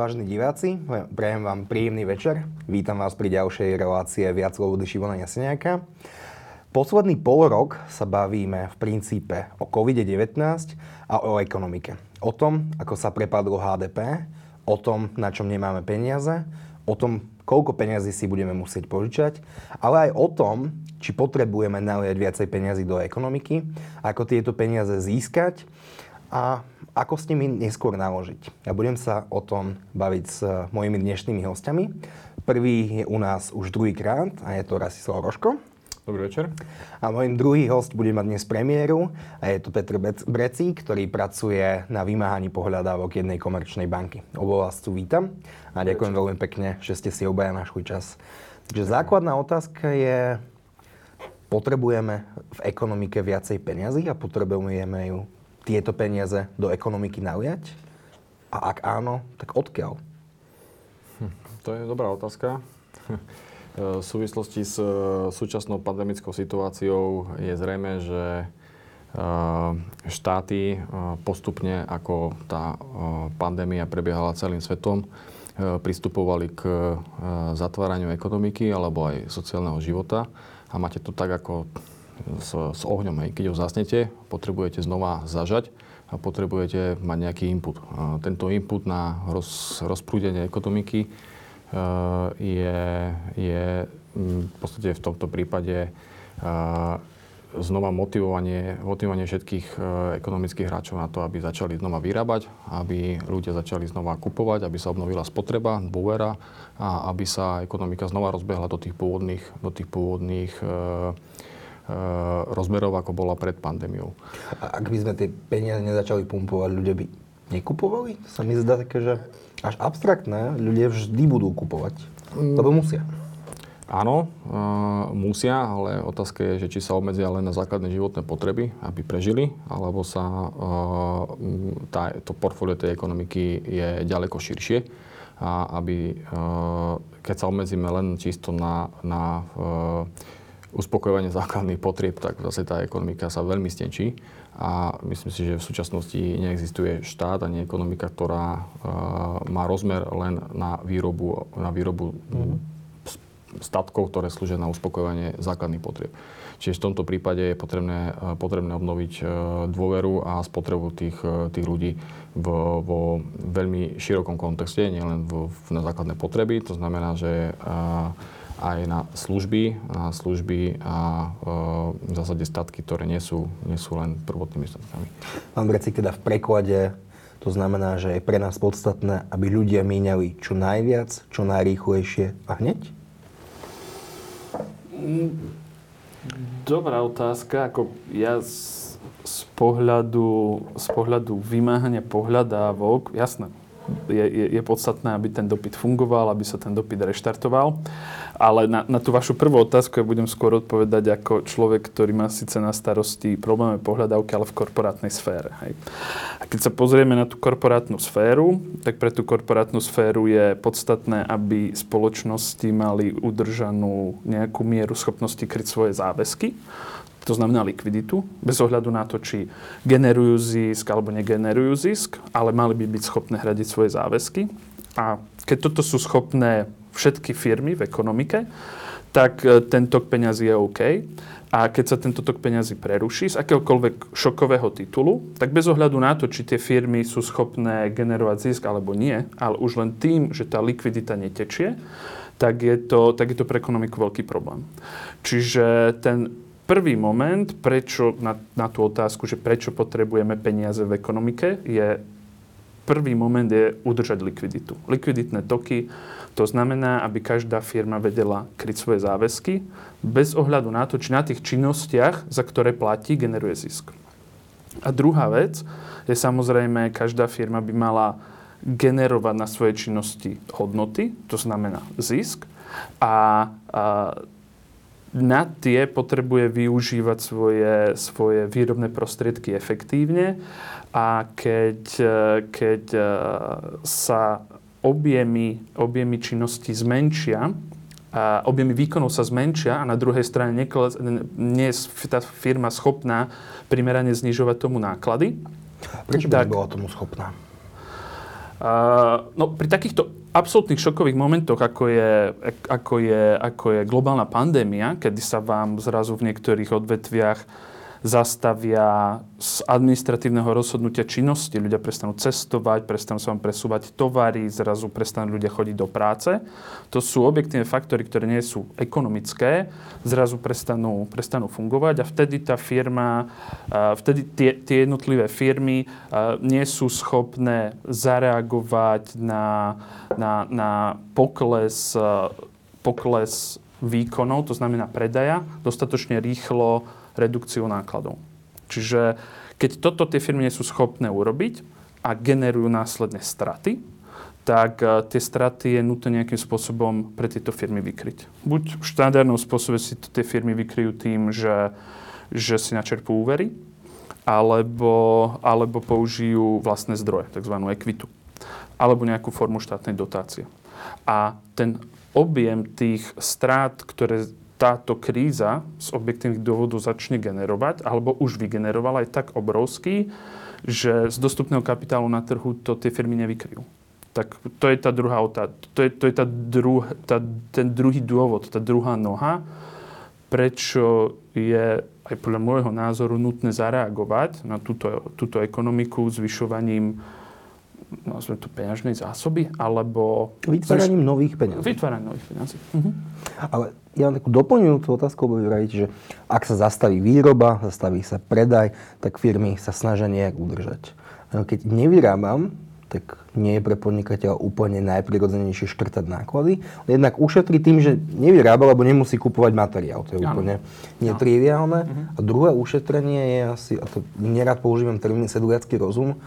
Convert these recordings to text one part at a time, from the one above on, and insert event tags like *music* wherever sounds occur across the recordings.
Vážení diváci, prajem vám príjemný večer. Vítam vás pri ďalšej relácie Viac slobody Šimona Jaseniaka. Posledný pol rok sa bavíme v princípe o COVID-19 a o ekonomike. O tom, ako sa prepadlo HDP, o tom, na čom nemáme peniaze, o tom, koľko peniazy si budeme musieť požičať, ale aj o tom, či potrebujeme naliať viacej peniazy do ekonomiky, ako tieto peniaze získať a ako s nimi neskôr naložiť. Ja budem sa o tom baviť s mojimi dnešnými hostiami. Prvý je u nás už druhýkrát a je to Rasislav Roško. Dobrý večer. A môj druhý host bude mať dnes premiéru a je to Petr Brecík, ktorý pracuje na vymáhaní pohľadávok jednej komerčnej banky. Obo vás tu vítam a ďakujem veľmi pekne, že ste si obaja našli čas. Takže základná otázka je, potrebujeme v ekonomike viacej peniazy a potrebujeme ju tieto peniaze do ekonomiky naliať? A ak áno, tak odkiaľ? Hm, to je dobrá otázka. *laughs* V súvislosti s e, súčasnou pandemickou situáciou je zrejme, že e, štáty e, postupne, ako tá pandémia prebiehala celým svetom, pristupovali k zatváraniu ekonomiky alebo aj sociálneho života. A máte to tak ako s, s ohňom. Hej. Keď ho zasnete, potrebujete znova zažať a potrebujete mať nejaký input. Tento input na roz, rozprúdenie ekonomiky je, je v podstate v tomto prípade znova motivovanie, motivovanie všetkých ekonomických hráčov na to, aby začali znova vyrábať, aby ľudia začali znova kupovať, aby sa obnovila spotreba, dôvera a aby sa ekonomika znova rozbehla do tých pôvodných, do tých pôvodných rozmerov, ako bola pred pandémiou. A ak by sme tie peniaze nezačali pumpovať, ľudia by nekupovali? To sa mi zdá také, že až abstraktné, ľudia vždy budú kupovať. Lebo musia. Áno, uh, musia, ale otázka je, že či sa obmedzia len na základné životné potreby, aby prežili, alebo sa uh, tá, to portfólio tej ekonomiky je ďaleko širšie. A aby, uh, keď sa obmedzíme len čisto na, na uspokojovanie základných potrieb, tak zase tá ekonomika sa veľmi stenčí. A myslím si, že v súčasnosti neexistuje štát ani ekonomika, ktorá uh, má rozmer len na výrobu, na výrobu mm-hmm. statkov, ktoré slúžia na uspokojovanie základných potrieb. Čiže v tomto prípade je potrebné, uh, potrebné obnoviť uh, dôveru a spotrebu tých, tých ľudí vo, vo veľmi širokom kontexte, nielen v, v, na základné potreby. To znamená, že aj na služby, na služby a e, v zásade statky, ktoré nie sú, nie sú len prvotnými statkami. Pán Brecik, teda v preklade to znamená, že je pre nás podstatné, aby ľudia míňali čo najviac, čo najrýchlejšie a hneď? Dobrá otázka. Ako ja z, z, pohľadu, z pohľadu vymáhania pohľadávok, jasné, je, je, je podstatné, aby ten dopyt fungoval, aby sa ten dopyt reštartoval. Ale na, na tú vašu prvú otázku ja budem skôr odpovedať ako človek, ktorý má síce na starosti problémy pohľadávky, ale v korporátnej sfére. Hej. A keď sa pozrieme na tú korporátnu sféru, tak pre tú korporátnu sféru je podstatné, aby spoločnosti mali udržanú nejakú mieru schopnosti kryť svoje záväzky to znamená likviditu, bez ohľadu na to, či generujú zisk alebo negenerujú zisk, ale mali by byť schopné hradiť svoje záväzky. A keď toto sú schopné všetky firmy v ekonomike, tak e, ten tok peňazí je OK. A keď sa tento tok peňazí preruší z akéhokoľvek šokového titulu, tak bez ohľadu na to, či tie firmy sú schopné generovať zisk alebo nie, ale už len tým, že tá likvidita netečie, tak je to, tak je to pre ekonomiku veľký problém. Čiže ten prvý moment, prečo na, na tú otázku, že prečo potrebujeme peniaze v ekonomike, je prvý moment je udržať likviditu. Likviditné toky, to znamená, aby každá firma vedela kryť svoje záväzky bez ohľadu na to, či na tých činnostiach, za ktoré platí, generuje zisk. A druhá vec je samozrejme, každá firma by mala generovať na svojej činnosti hodnoty, to znamená zisk. A, a na tie potrebuje využívať svoje, svoje výrobné prostriedky efektívne a keď, keď e, sa objemy, objemy činnosti zmenšia, a objemy výkonov sa zmenšia a na druhej strane nie je tá firma schopná primerane znižovať tomu náklady. Prečo by tak, bola tomu schopná? Uh, no, pri takýchto absolútnych šokových momentoch, ako je, ako, je, ako je globálna pandémia, kedy sa vám zrazu v niektorých odvetviach zastavia z administratívneho rozhodnutia činnosti. Ľudia prestanú cestovať, prestanú sa vám presúvať tovary, zrazu prestanú ľudia chodiť do práce. To sú objektívne faktory, ktoré nie sú ekonomické, zrazu prestanú, prestanú fungovať a vtedy tá firma, vtedy tie, tie jednotlivé firmy nie sú schopné zareagovať na, na, na pokles, pokles výkonov, to znamená predaja, dostatočne rýchlo redukciu nákladov. Čiže keď toto tie firmy nie sú schopné urobiť a generujú následne straty, tak eh, tie straty je nutné nejakým spôsobom pre tieto firmy vykryť. Buď v štandardnom spôsobe si to tie firmy vykryjú tým, že, že si načerpú úvery, alebo, alebo použijú vlastné zdroje, tzv. ekvitu, alebo nejakú formu štátnej dotácie. A ten objem tých strát, ktoré táto kríza z objektívnych dôvodov začne generovať, alebo už vygenerovala, je tak obrovský, že z dostupného kapitálu na trhu to tie firmy nevykryjú. Tak to je tá druhá otázka. To je, to je tá druh, tá, ten druhý dôvod, tá druhá noha, prečo je aj podľa môjho názoru nutné zareagovať na túto, túto ekonomiku zvyšovaním nazvem to peňažnej zásoby, alebo... Vytváraním nových peňazí. Vytváraním nových peňazí. Mhm. Ale ja mám takú doplňujúcu otázku, lebo vy že ak sa zastaví výroba, zastaví sa predaj, tak firmy sa snažia nejak udržať. Keď nevyrábam, tak nie je pre podnikateľa úplne najprirodzenejšie škrtať náklady. Jednak ušetrí tým, že nevyrába, lebo nemusí kupovať materiál. To je ano. úplne netriviálne. Uh-huh. A druhé ušetrenie je asi, a to nerad používam termín sedliacký rozum,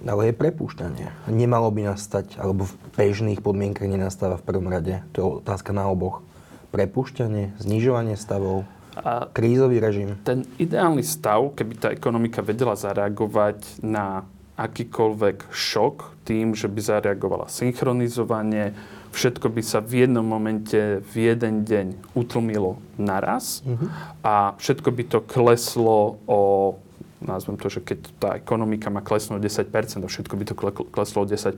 ale je prepúšťanie. Nemalo by nastať, alebo v bežných podmienkach nenastáva v prvom rade. To je otázka na oboch. Prepušťanie, znižovanie stavov, a krízový režim. Ten ideálny stav, keby tá ekonomika vedela zareagovať na akýkoľvek šok tým, že by zareagovala synchronizovanie, všetko by sa v jednom momente, v jeden deň utlmilo naraz uh-huh. a všetko by to kleslo o nazvem to, že keď tá ekonomika má klesnúť 10%, a všetko by to kleslo o 10%,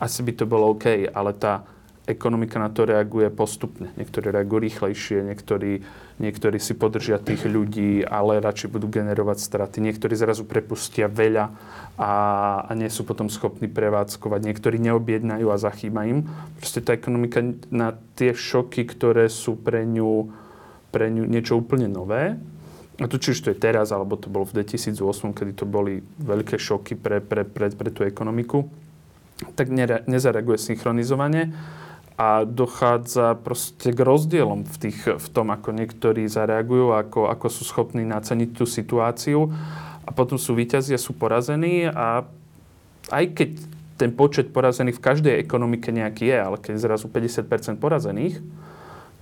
asi by to bolo OK, ale tá ekonomika na to reaguje postupne. Niektorí reagujú rýchlejšie, niektorí, niektorí si podržia tých ľudí, ale radšej budú generovať straty. Niektorí zrazu prepustia veľa a, a nie sú potom schopní prevádzkovať. Niektorí neobjednajú a zachýba im. Proste tá ekonomika na tie šoky, ktoré sú pre ňu, pre ňu niečo úplne nové, a to či už to je teraz, alebo to bolo v 2008, kedy to boli veľké šoky pre, pre, pre, pre tú ekonomiku, tak nezareaguje synchronizovanie a dochádza proste k rozdielom v, tých, v tom, ako niektorí zareagujú, ako, ako sú schopní naceniť tú situáciu a potom sú víťazí a sú porazení a aj keď ten počet porazených v každej ekonomike nejaký je, ale keď je zrazu 50% porazených,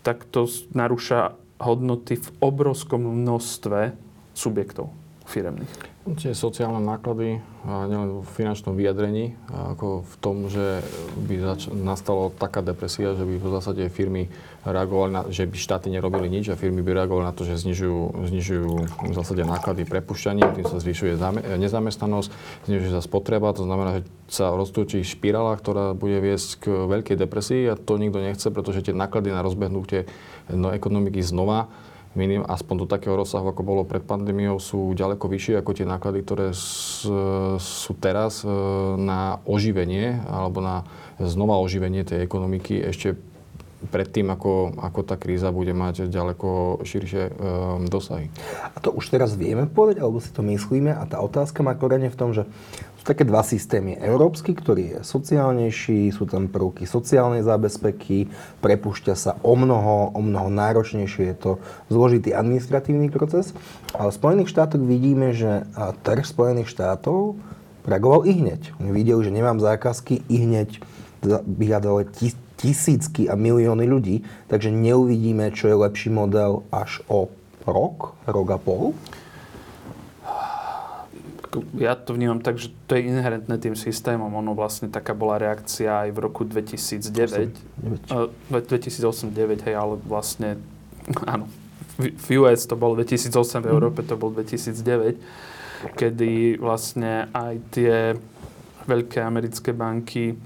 tak to narúša hodnoty v obrovskom množstve subjektov firemných. Tie sociálne náklady, nielen v finančnom vyjadrení, ako v tom, že by zač- nastala taká depresia, že by v zásade firmy reagovali na, že by štáty nerobili nič a firmy by reagovali na to, že znižujú, znižujú v zásade náklady prepušťaním, tým sa zvyšuje nezamestnanosť, znižuje sa spotreba, to znamená, že sa roztočí špirála, ktorá bude viesť k veľkej depresii a to nikto nechce, pretože tie náklady na rozbehnutie no, ekonomiky znova minim, aspoň do takého rozsahu, ako bolo pred pandémiou, sú ďaleko vyššie ako tie náklady, ktoré sú teraz e, na oživenie alebo na znova oživenie tej ekonomiky. Ešte predtým, ako, ako tá kríza bude mať ďaleko širšie um, dosahy. A to už teraz vieme povedať, alebo si to myslíme? A tá otázka má korene v tom, že také dva systémy. Európsky, ktorý je sociálnejší, sú tam prvky sociálnej zábezpeky, prepušťa sa o mnoho, o mnoho náročnejšie, je to zložitý administratívny proces. Ale v Spojených štátoch vidíme, že trh Spojených štátov reagoval i hneď. Oni videli, že nemám zákazky, i hneď vyhľadali tisícky a milióny ľudí, takže neuvidíme, čo je lepší model až o rok, rok a pol ja to vnímam tak, že to je inherentné tým systémom. Ono vlastne taká bola reakcia aj v roku 2009. 2008-2009, hej, ale vlastne, *laughs* áno, v US to bol 2008, v Európe to bol 2009, kedy vlastne aj tie veľké americké banky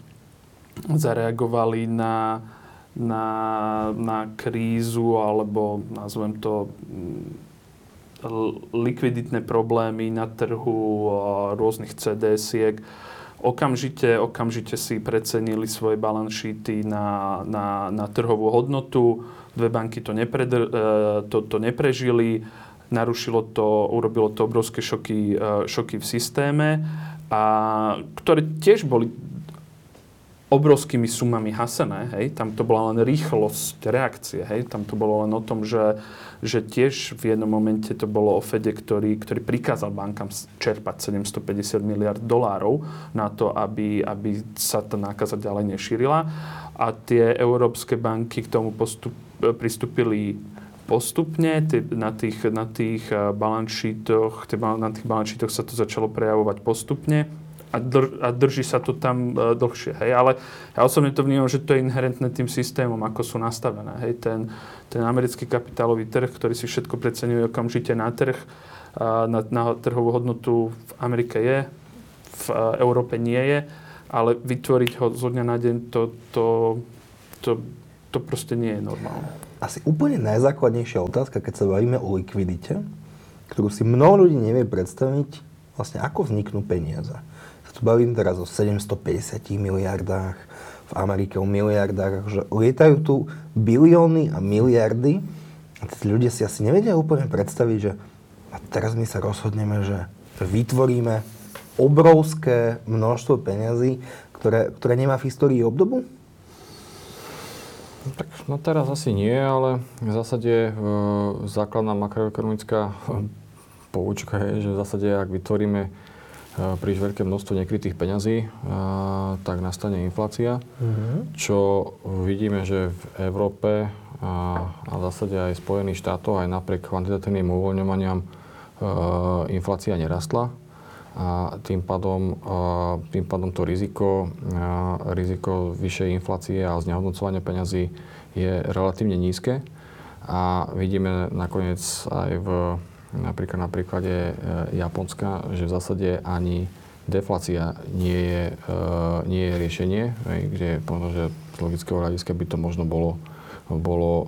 zareagovali na, na, na krízu alebo nazvem to likviditné problémy na trhu rôznych CDS-iek, okamžite, okamžite si precenili svoje balance sheety na, na, na trhovú hodnotu. Dve banky to, nepredr, e, to, to neprežili, narušilo to, urobilo to obrovské šoky, e, šoky v systéme, a, ktoré tiež boli obrovskými sumami hasené, hej, tam to bola len rýchlosť reakcie, hej, tam to bolo len o tom, že, že tiež v jednom momente to bolo o Fede, ktorý, ktorý prikázal bankám čerpať 750 miliard dolárov na to, aby, aby sa tá nákaza ďalej nešírila. A tie európske banky k tomu postup, pristúpili postupne, na tých, na tých eh, balance na tých balance sa to začalo prejavovať postupne a, dr, a drží sa to tam uh, dlhšie. Hej? Ale ja osobne to vnímam, že to je inherentné tým systémom, ako sú nastavené. Hej? Ten, ten americký kapitálový trh, ktorý si všetko preceňuje okamžite na trh, uh, na, na trhovú hodnotu v Amerike je, v uh, Európe nie je, ale vytvoriť ho zo dňa na deň, to, to, to, to proste nie je normálne. Asi úplne najzákladnejšia otázka, keď sa bavíme o likvidite, ktorú si mnoho ľudí nevie predstaviť, vlastne ako vzniknú peniaze tu bavím teraz o 750 miliardách, v Amerike o miliardách, že lietajú tu bilióny a miliardy a tí ľudia si asi nevedia úplne predstaviť, že a teraz my sa rozhodneme, že vytvoríme obrovské množstvo peňazí, ktoré, ktoré nemá v histórii obdobu? No, tak no teraz asi nie, ale v zásade e, základná makroekonomická poučka je, že v zásade ak vytvoríme príliš veľké množstvo nekrytých peňazí, tak nastane inflácia, mm-hmm. čo vidíme, že v Európe a, a v zásade aj Spojených štátoch aj napriek kvantitatívnym uvoľňovaniam inflácia nerastla a tým pádom, tým pádom to riziko, riziko vyššej inflácie a znehodnocovania peňazí je relatívne nízke. A vidíme nakoniec aj v napríklad na príklade e, Japonska, že v zásade ani deflácia nie je, e, nie je riešenie, kde že z logického hľadiska by to možno bolo, bolo e,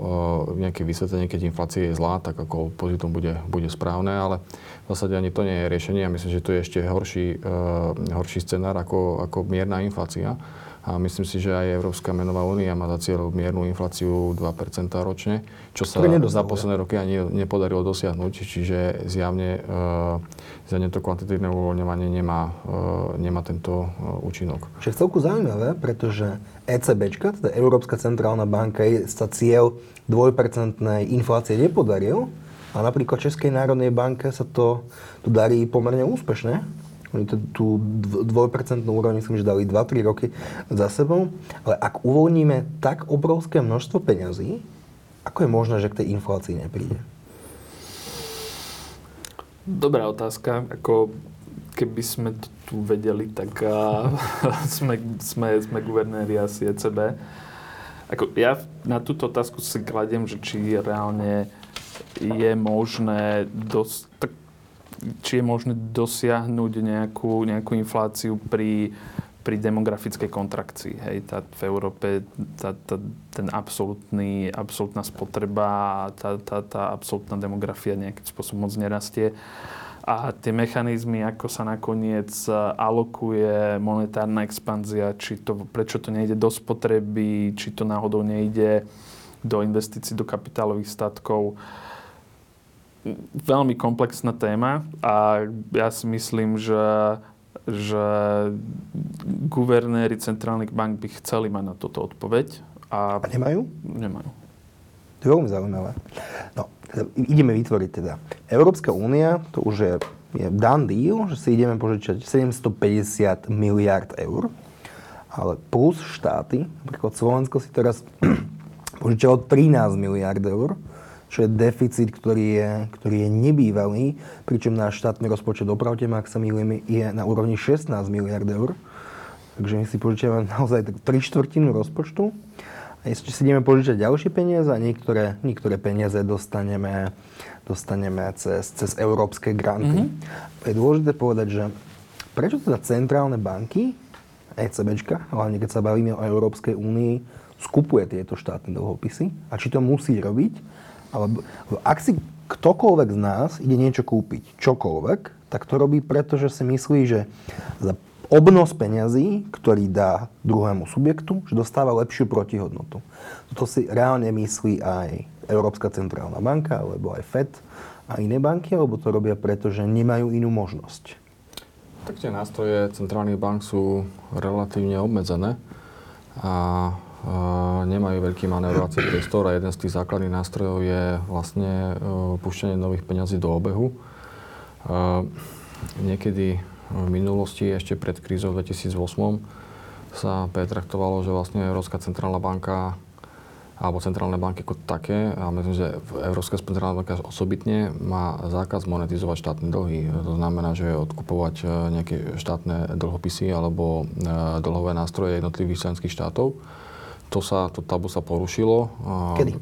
nejaké vysvetlenie, keď inflácia je zlá, tak ako pozitom bude, bude správne, ale v zásade ani to nie je riešenie a myslím, že to je ešte horší, horší scenár ako, ako mierna inflácia. A myslím si, že aj Európska menová únia má za cieľ miernu infláciu 2% ročne, čo sa za posledné roky ani nepodarilo dosiahnuť. Čiže zjavne, uh, zjavne to kvantitívne uvoľňovanie nemá, uh, nemá tento uh, účinok. Čo je celku zaujímavé, pretože ECB, teda Európska centrálna banka, sa cieľ 2% inflácie nepodaril, a napríklad Českej národnej banke sa to, to darí pomerne úspešne. Oni to, tú dvojpercentnú úroveň myslím, že dali 2-3 roky za sebou. Ale ak uvoľníme tak obrovské množstvo peňazí, ako je možné, že k tej inflácii nepríde? Dobrá otázka. Ako keby sme to tu vedeli, tak uh, *laughs* sme, sme, sme guvernéri asi ECB. Ako ja na túto otázku si kladiem, že či reálne je možné dosť, tak či je možné dosiahnuť nejakú, nejakú infláciu pri, pri demografickej kontrakcii. Hej, tá, v Európe tá, tá, ten absolútny, absolútna spotreba, tá, tá, tá absolútna demografia nejakým spôsobom moc nerastie. A tie mechanizmy, ako sa nakoniec alokuje monetárna expanzia, či to, prečo to nejde do spotreby, či to náhodou nejde do investícií do kapitálových statkov, veľmi komplexná téma a ja si myslím, že, že guvernéri centrálnych bank by chceli mať na toto odpoveď. A, a nemajú? Nemajú. To je veľmi zaujímavé. No, ideme vytvoriť teda. Európska únia, to už je, je done deal, že si ideme požičať 750 miliard eur, ale plus štáty, napríklad Slovensko si teraz *clears throat* požičalo 13 miliard eur, čo je deficit, ktorý je, ktorý je nebývalý, pričom náš štátny rozpočet, opravte ma, ak sa milím, je na úrovni 16 miliard eur. Takže my si požičiavame naozaj 3 štvrtinu rozpočtu. A ešte si ideme požičať ďalšie peniaze a niektoré, niektoré peniaze dostaneme, dostaneme cez, cez európske granty. Mm-hmm. Je dôležité povedať, že prečo teda centrálne banky, ECBčka, hlavne keď sa bavíme o Európskej únii, skupuje tieto štátne dlhopisy a či to musí robiť, alebo ak si ktokoľvek z nás ide niečo kúpiť, čokoľvek, tak to robí preto, že si myslí, že za obnos peňazí, ktorý dá druhému subjektu, že dostáva lepšiu protihodnotu. To si reálne myslí aj Európska centrálna banka, alebo aj FED a iné banky, alebo to robia preto, že nemajú inú možnosť. Tak tie nástroje centrálnych bank sú relatívne obmedzené a nemajú veľký manévrovací priestor a jeden z tých základných nástrojov je vlastne e, púšťanie nových peňazí do obehu. Niekedy v minulosti, ešte pred krízou v 2008, sa pretraktovalo, že vlastne Európska centrálna banka alebo centrálne banky ako také, a myslím, že Európska centrálna banka osobitne má zákaz monetizovať štátne dlhy. To znamená, že odkupovať e, nejaké štátne dlhopisy alebo e, dlhové nástroje jednotlivých členských štátov to sa, to tabu sa porušilo. Kedy?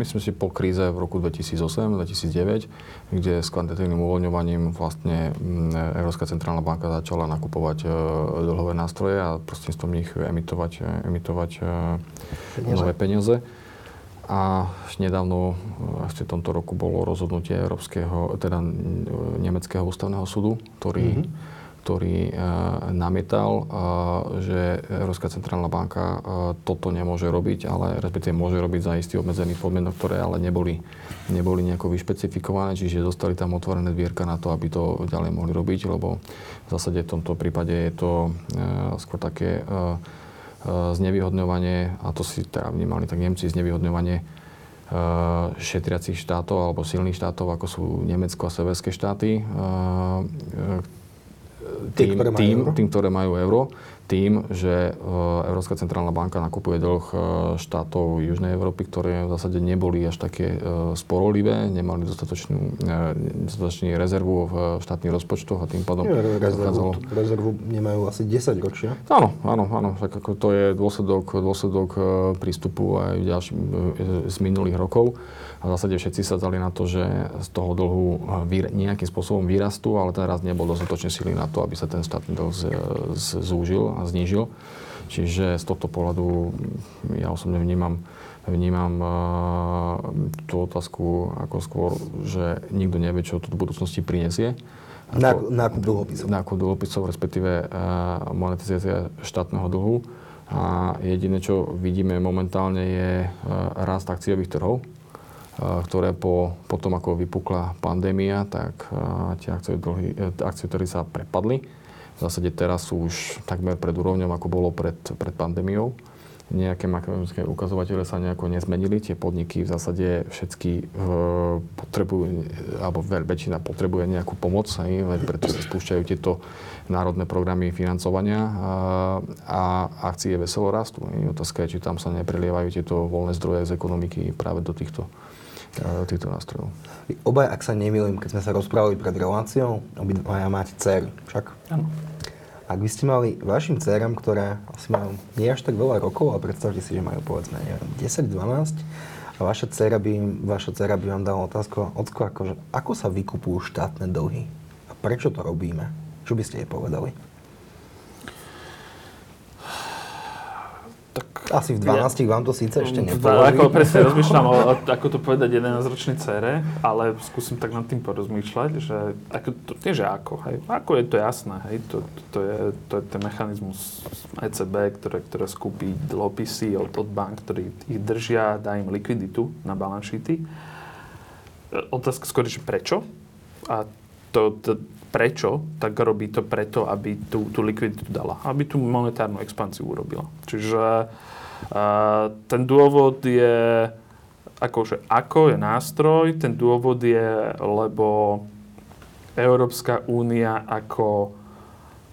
Myslím si po kríze v roku 2008-2009, kde s kvantitívnym uvoľňovaním vlastne Európska centrálna banka začala nakupovať e, dlhové nástroje a prostredníctvom nich emitovať, e, emitovať e, peniaze. nové peniaze. A nedávno, ešte v tomto roku, bolo rozhodnutie Európskeho, teda Nemeckého ústavného súdu, ktorý mm-hmm ktorý uh, namietal, uh, že Európska centrálna banka uh, toto nemôže robiť, ale respektíve môže robiť za istý obmedzený podmienok, ktoré ale neboli, neboli nejako vyšpecifikované, čiže zostali tam otvorené dvierka na to, aby to ďalej mohli robiť, lebo v zásade v tomto prípade je to skôr také znevýhodňovanie, a to si teda vnímali tak Nemci, znevýhodňovanie šetriacich štátov alebo silných štátov, ako sú Nemecko a severské štáty, tým, ktoré tým, tým, ktoré majú euro, tým, že uh, Európska centrálna banka nakupuje dlh uh, štátov Južnej Európy, ktoré v zásade neboli až také uh, sporolivé, nemali dostatočnú, dostatočný rezervu v štátnych rozpočtoch a tým pádom... Nie, rezervu, rezervu nemajú asi 10 ročia. Áno, áno, áno. Tak ako to je dôsledok, dôsledok prístupu aj ďalší, z minulých rokov. A v zásade všetci sa dali na to, že z toho dlhu nejakým spôsobom vyrastú, ale ten rast nebol dostatočne silný na to, aby sa ten štátny dlh zúžil a znížil. Čiže z tohto pohľadu ja osobne vnímam, vnímam uh, tú otázku ako skôr, že nikto nevie, čo to v budúcnosti prinesie. Nákup dlhopisov. Nákup dlhopisov, respektíve uh, monetizácia štátneho dlhu. A jediné, čo vidíme momentálne, je uh, rast akciových trhov ktoré po, po tom, ako vypukla pandémia, tak tie akcie, dlhy, akcie ktoré sa prepadli. V zásade teraz sú už takmer pred úrovňou, ako bolo pred, pred pandémiou. Nejaké makroekonomické ukazovatele sa nejako nezmenili. Tie podniky v zásade všetky e, potrebujú, alebo väčšina potrebuje nejakú pomoc, aj, preto sa spúšťajú tieto národné programy financovania a, a akcie veselo rastú. Otázka je, či tam sa neprelievajú tieto voľné zdroje z ekonomiky práve do týchto týchto nástrojov. Obaj, ak sa nemýlim, keď sme sa rozprávali pred reláciou, obidvaja máte dcery, však? Áno. Ak by ste mali vašim dcerám, ktoré asi majú nie až tak veľa rokov, ale predstavte si, že majú povedzme 10-12, a vaša dcera by, vaša dcera by vám dala otázku, ocko, akože, ako sa vykupujú štátne dlhy? A prečo to robíme? Čo by ste jej povedali? Asi v 12 ja, vám to síce ešte nepovedali. Ako presne rozmýšľam, o, ako to povedať 11-ročnej cére, ale skúsim tak nad tým porozmýšľať, že ako, to, nie, že ako, hej. Ako je to jasné, hej. To, to, to, je, to je ten mechanizmus ECB, ktoré, ktoré skúpi dlhopisy od, od bank, ktorí ich držia, dá im likviditu na balance sheety. Otázka skôr, že prečo? A to, to, prečo, tak robí to preto, aby tú, tú likviditu dala, aby tú monetárnu expanciu urobila. Čiže ten dôvod je, akože ako je nástroj, ten dôvod je, lebo Európska únia ako,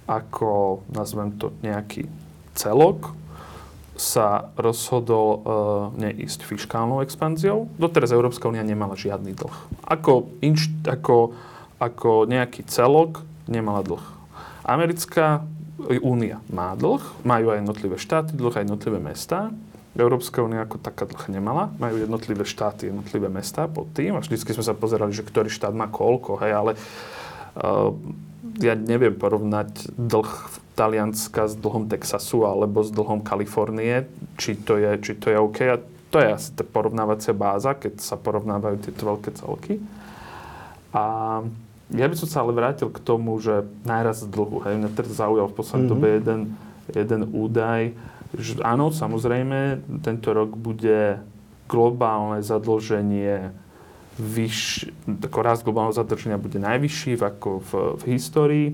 ako nazvem to nejaký celok, sa rozhodol uh, neísť fiskálnou expanziou. Doteraz Európska únia nemala žiadny dlh. Ako, inš, ako, ako nejaký celok nemala dlh. Americká únia má dlh, majú aj jednotlivé štáty dlh, aj jednotlivé mesta. Európska únia ako taká dlh nemala, majú jednotlivé štáty, jednotlivé mesta pod tým a vždycky sme sa pozerali, že ktorý štát má koľko, hej, ale uh, ja neviem porovnať dlh Talianska s dlhom Texasu alebo s dlhom Kalifornie, či to je, či to je OK. A to je asi tá porovnávacia báza, keď sa porovnávajú tieto veľké celky. A ja by som sa ale vrátil k tomu, že najraz dlhu. Hej, mňa teraz zaujal v poslednej mm-hmm. dobe jeden, jeden údaj, že áno, samozrejme, tento rok bude globálne zadlženie vyš, ako rast globálneho zadrženia bude najvyšší v, ako v, v histórii,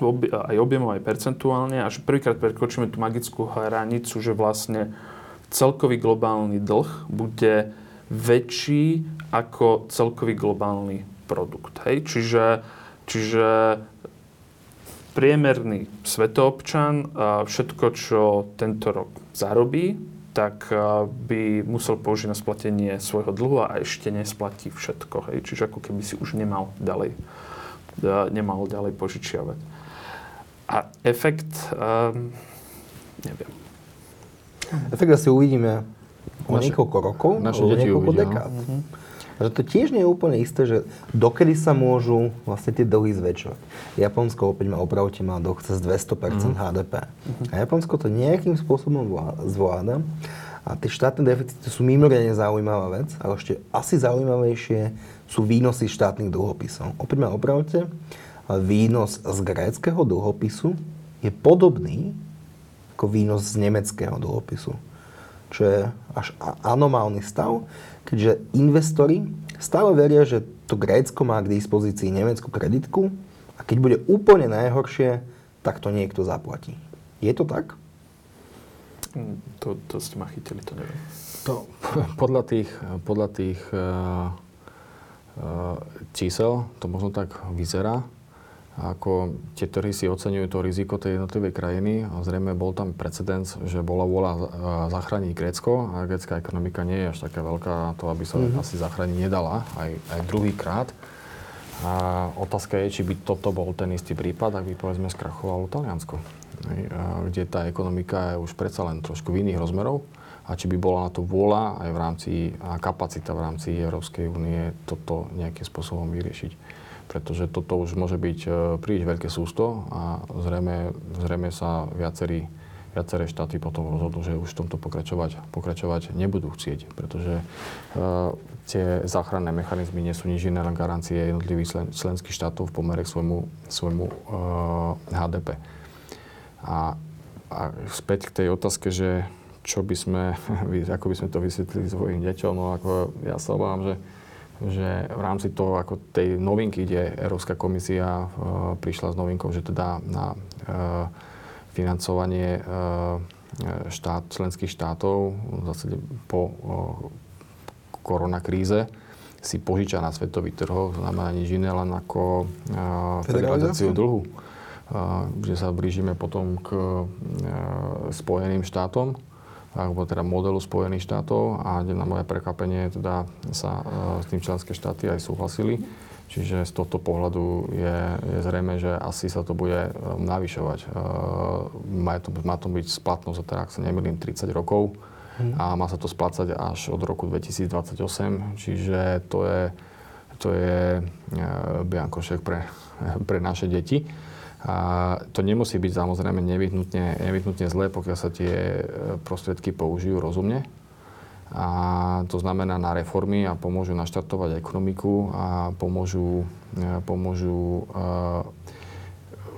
obie, aj objemom, aj percentuálne. Až prvýkrát prekročíme tú magickú hranicu, že vlastne celkový globálny dlh bude väčší ako celkový globálny produkt. Hej? Čiže, čiže priemerný svetoobčan všetko, čo tento rok zarobí, tak by musel použiť na splatenie svojho dlhu a ešte nesplatí všetko. Hej. Čiže ako keby si už nemal ďalej, nemal ďalej požičiavať. A efekt, um, neviem. Efekt asi uvidíme o naše, niekoľko rokov, naše deti niekoľko uvidia, dekád. No? A že to tiež nie je úplne isté, že dokedy sa môžu vlastne tie dlhy zväčšovať. Japonsko opäť má opravte má dlh cez 200% mm. HDP. Mm. A Japonsko to nejakým spôsobom zvláda. A tie štátne deficity sú mimoriadne zaujímavá vec, ale ešte asi zaujímavejšie sú výnosy štátnych dlhopisov. Opäť ma opravte, výnos z gréckého dlhopisu je podobný ako výnos z nemeckého dlhopisu. Čo je až anomálny stav, keďže investori stále veria, že to Grécko má k dispozícii nemeckú kreditku a keď bude úplne najhoršie, tak to niekto zaplatí. Je to tak? To, to ste ma chytili, to neviem. To, *laughs* podľa tých, podľa tých uh, uh, čísel to možno tak vyzerá ako tie trhy si oceňujú to riziko tej jednotlivej krajiny. A zrejme bol tam precedens, že bola vôľa zachrániť Grécko. A grécka ekonomika nie je až taká veľká na to, aby sa mm-hmm. asi zachrániť nedala. Aj, aj druhýkrát. A otázka je, či by toto bol ten istý prípad, ak by povedzme skrachovalo Taliansko, kde tá ekonomika je už predsa len trošku v iných rozmerov a či by bola na to vôľa aj v rámci, a kapacita v rámci Európskej únie toto nejakým spôsobom vyriešiť pretože toto už môže byť e, príliš veľké sústo a zrejme, zrejme sa viacerí, viaceré štáty potom rozhodnú, že už v tomto pokračovať, pokračovať nebudú chcieť, pretože uh, tie záchranné mechanizmy nie sú nič iné, len garancie jednotlivých člen, členských štátov v pomere k svojmu, svojmu e, HDP. A, a späť k tej otázke, že čo by sme, *laughs* ako by sme to vysvetlili svojim deťom, no ako ja sa obávam, že že v rámci toho, ako tej novinky, kde Európska komisia uh, prišla s novinkou, že teda na uh, financovanie uh, štát, členských štátov v zásade po uh, koronakríze si požiča na svetových trhoch, znamená nič iné len ako uh, federalizáciu dlhu. Že sa blížime potom k uh, Spojeným štátom, alebo teda modelu Spojených štátov a na moje prekvapenie teda sa e, s tým členské štáty aj súhlasili. Čiže z tohto pohľadu je, je zrejme, že asi sa to bude e, navyšovať. E, má to, má to byť splatnosť, teda, ak sa nemýlim, 30 rokov hmm. a má sa to splácať až od roku 2028, čiže to je, to je biankošek pre, *laughs* pre naše deti. A to nemusí byť samozrejme nevyhnutne, nevyhnutne zlé, pokiaľ sa tie e, prostriedky použijú rozumne. A to znamená na reformy a pomôžu naštartovať ekonomiku a pomôžu, e, pomôžu uh,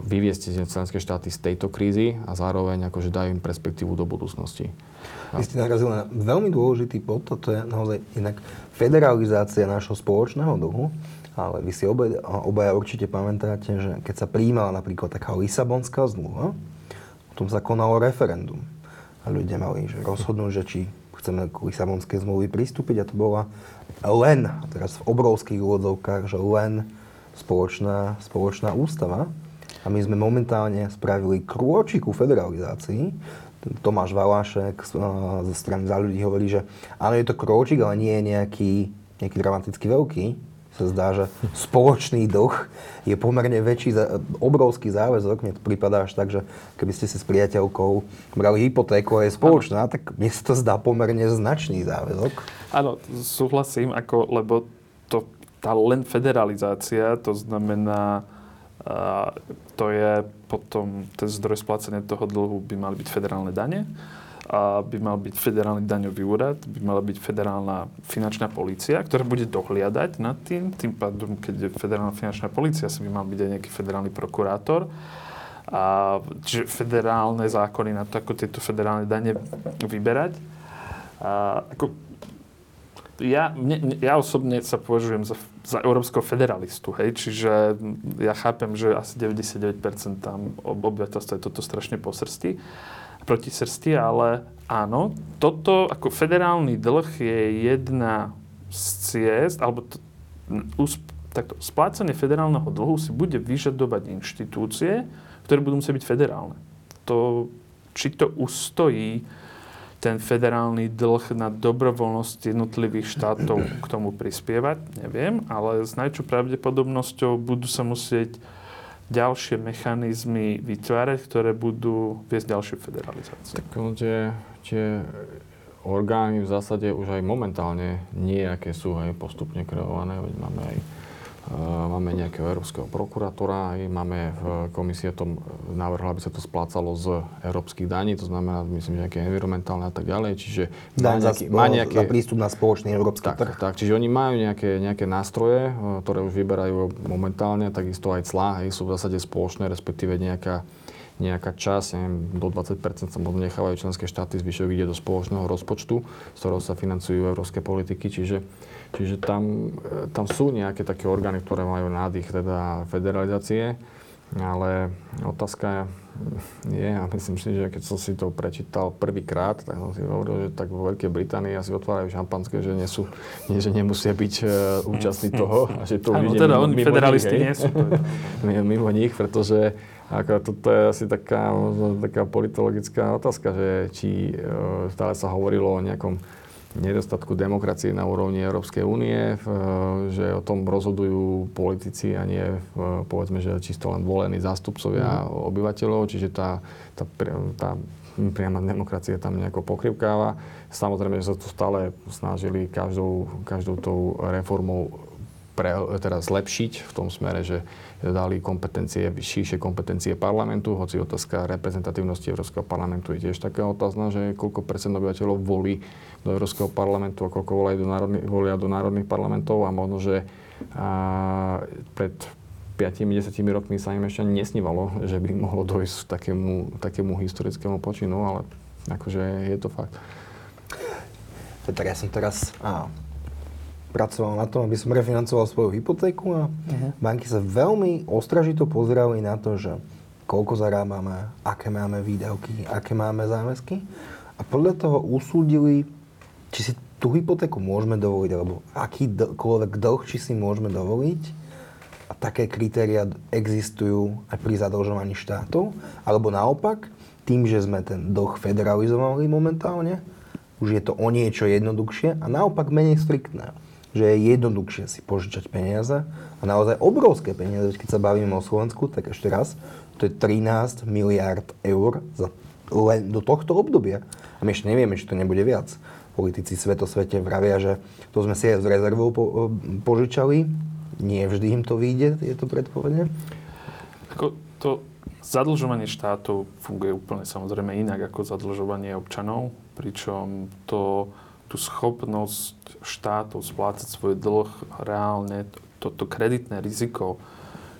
vyviesť členské štáty z tejto krízy a zároveň akože dajú im perspektívu do budúcnosti. Vy ste narazili na veľmi dôležitý bod, toto je naozaj inak federalizácia nášho spoločného dlhu ale vy si obaja, obaja určite pamätáte, že keď sa prijímala napríklad taká Lisabonská zmluva, potom sa konalo referendum. A ľudia mali že rozhodnúť, že či chceme k Lisabonskej zmluvy pristúpiť a to bola len, teraz v obrovských úvodzovkách, že len spoločná, spoločná ústava. A my sme momentálne spravili krôčik ku federalizácii. Tomáš Valášek zo strany za ľudí hovorí, že áno, je to krôčik, ale nie je nejaký, nejaký dramaticky veľký sa zdá, že spoločný dlh je pomerne väčší, obrovský záväzok. Mne to prípada až tak, že keby ste si s priateľkou brali hypotéku a je spoločná, ano. tak mne sa to zdá pomerne značný záväzok. Áno, súhlasím, ako, lebo to, tá len federalizácia, to znamená A to je potom, ten zdroj splácania toho dlhu by mali byť federálne dane, a by mal byť federálny daňový úrad, by mala byť federálna finančná polícia, ktorá bude dohliadať nad tým. Tým pádom, keď je federálna finančná polícia, sa by mal byť aj nejaký federálny prokurátor. A, čiže federálne zákony na to, ako tieto federálne dane vyberať. A, ako, ja, mne, ja osobne sa považujem za, za európskeho federalistu, hej, čiže ja chápem, že asi 99% tam obyvateľstva je toto strašne po srsti proti srsti, ale áno, toto ako federálny dlh je jedna z ciest, alebo to, takto, splácanie federálneho dlhu si bude vyžadovať inštitúcie, ktoré budú musieť byť federálne. To, či to ustojí ten federálny dlh na dobrovoľnosť jednotlivých štátov k tomu prispievať, neviem, ale s najčou pravdepodobnosťou budú sa musieť ďalšie mechanizmy vytvárať, ktoré budú viesť ďalšiu federalizáciu. Tak tie, tie orgány v zásade už aj momentálne nejaké sú aj postupne kreované. Máme aj máme nejakého európskeho prokurátora, máme v komisie tom navrhla, aby sa to splácalo z európskych daní, to znamená, myslím, že nejaké environmentálne a tak ďalej, čiže má nejaký, má nejaké... Za prístup na spoločný európsky tak, trh. Tak, čiže oni majú nejaké, nejaké nástroje, e, ktoré už vyberajú momentálne, takisto aj clá, aj sú v zásade spoločné, respektíve nejaká nejaká časť, neviem, do 20% sa možno nechávajú členské štáty, zvyšok ide do spoločného rozpočtu, z ktorého sa financujú európske politiky, čiže Čiže tam, e, tam sú nejaké také orgány, ktoré majú nádych teda federalizácie, ale otázka je, a myslím si, že keď som si to prečítal prvýkrát, tak som si hovoril, že tak vo Veľkej Británii asi otvárajú šampanské, že, nie sú, nie, že nemusia byť uh, účastní toho. A že to Áno, teda mimo, federalisti nich, nie sú. *laughs* mimo nich, pretože ako toto je asi taká, taká politologická otázka, že či uh, stále sa hovorilo o nejakom nedostatku demokracie na úrovni Európskej únie, že o tom rozhodujú politici a nie povedzme, že čisto len volení zástupcovia mm. obyvateľov, čiže tá, tá, tá priama demokracia tam nejako pokrivkáva. Samozrejme, že sa to stále snažili každou, každou tou reformou pre, teda zlepšiť v tom smere, že dali kompetencie, širšie kompetencie parlamentu, hoci otázka reprezentatívnosti Európskeho parlamentu je tiež taká otázna, že koľko percent obyvateľov volí do Európskeho parlamentu a koľko volia do národných, volia do národných parlamentov a možno, že a, pred 5-10 rokmi sa im ešte nesnívalo, že by mohlo dojsť k takému, takému historickému počinu, ale akože je to fakt. Peter, ja som teraz á, pracoval na tom, aby som refinancoval svoju hypotéku a uh-huh. banky sa veľmi ostražito pozerali na to, že koľko zarábame, aké máme výdavky, aké máme záväzky a podľa toho usúdili, či si tú hypotéku môžeme dovoliť, alebo akýkoľvek dlh, či si môžeme dovoliť. A také kritéria existujú aj pri zadlžovaní štátov. Alebo naopak, tým, že sme ten dlh federalizovali momentálne, už je to o niečo jednoduchšie a naopak menej striktné že je jednoduchšie si požičať peniaze a naozaj obrovské peniaze. Keď sa bavíme o Slovensku, tak ešte raz, to je 13 miliard eur za, len do tohto obdobia. A my ešte nevieme, či to nebude viac. Politici svetosvete vravia, že to sme si aj z rezervou po, požičali. Nie vždy im to vyjde, je to predpovede. Ako to zadlžovanie štátov funguje úplne samozrejme inak ako zadlžovanie občanov, pričom to tú schopnosť štátov splácať svoj dlh reálne, toto to kreditné riziko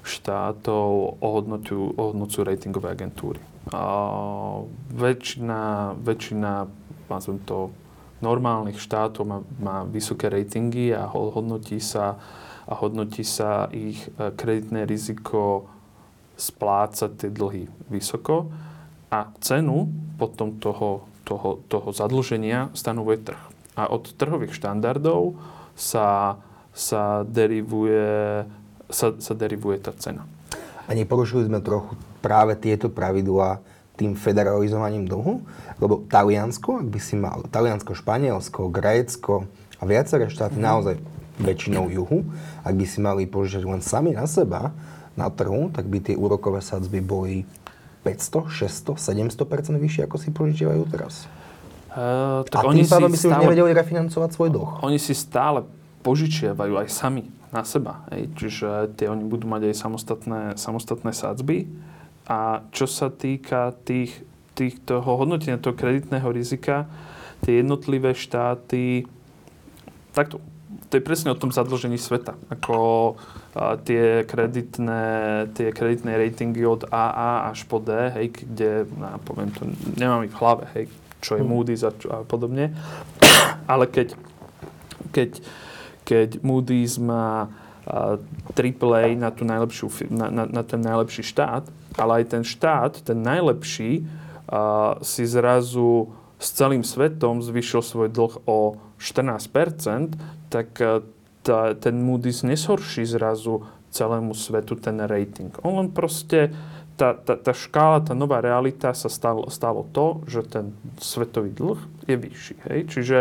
štátov ohodnocujú, ohodnocujú ratingové agentúry. A väčšina, väčšina to, normálnych štátov má, má vysoké ratingy a hodnotí sa, a hodnotí sa ich e, kreditné riziko splácať tie dlhy vysoko a cenu potom toho, toho, toho zadlženia stanovuje trh. A od trhových štandardov sa, sa, derivuje, sa, sa derivuje tá cena. A neporušili sme trochu práve tieto pravidlá tým federalizovaním dlhu? Lebo Taliansko, ak by si mal, Taliansko, Španielsko, Grécko a viaceré štáty, mm. naozaj väčšinou juhu, ak by si mali požičať len sami na seba na trhu, tak by tie úrokové sadzby boli 500, 600, 700 vyššie, ako si požičiavajú teraz. Uh, tak a oni tým pádom by si stále, už nevedeli refinancovať svoj dlh. Oni si stále požičiavajú aj sami na seba. Hej. Čiže tie oni budú mať aj samostatné, samostatné sádzby. A čo sa týka tých, tých toho hodnotenia toho kreditného rizika, tie jednotlivé štáty, takto, to je presne o tom zadlžení sveta. Ako a, tie, kreditné, tie kreditné ratingy od AA až po D, hej, kde, no, poviem to, nemám ich v hlave, hej, čo je hm. Moody's a, a podobne. *coughs* Ale keď, keď, keď Moody's má AAA na, tú najlepšiu, na, na, na ten najlepší štát, ale aj ten štát, ten najlepší, a, si zrazu s celým svetom zvyšil svoj dlh o 14%, tak e, tá, ten Moody's neshorší zrazu celému svetu ten rating. On len proste, tá, tá, tá škála, tá nová realita sa stalo, stalo to, že ten svetový dlh je vyšší. Hej? Čiže,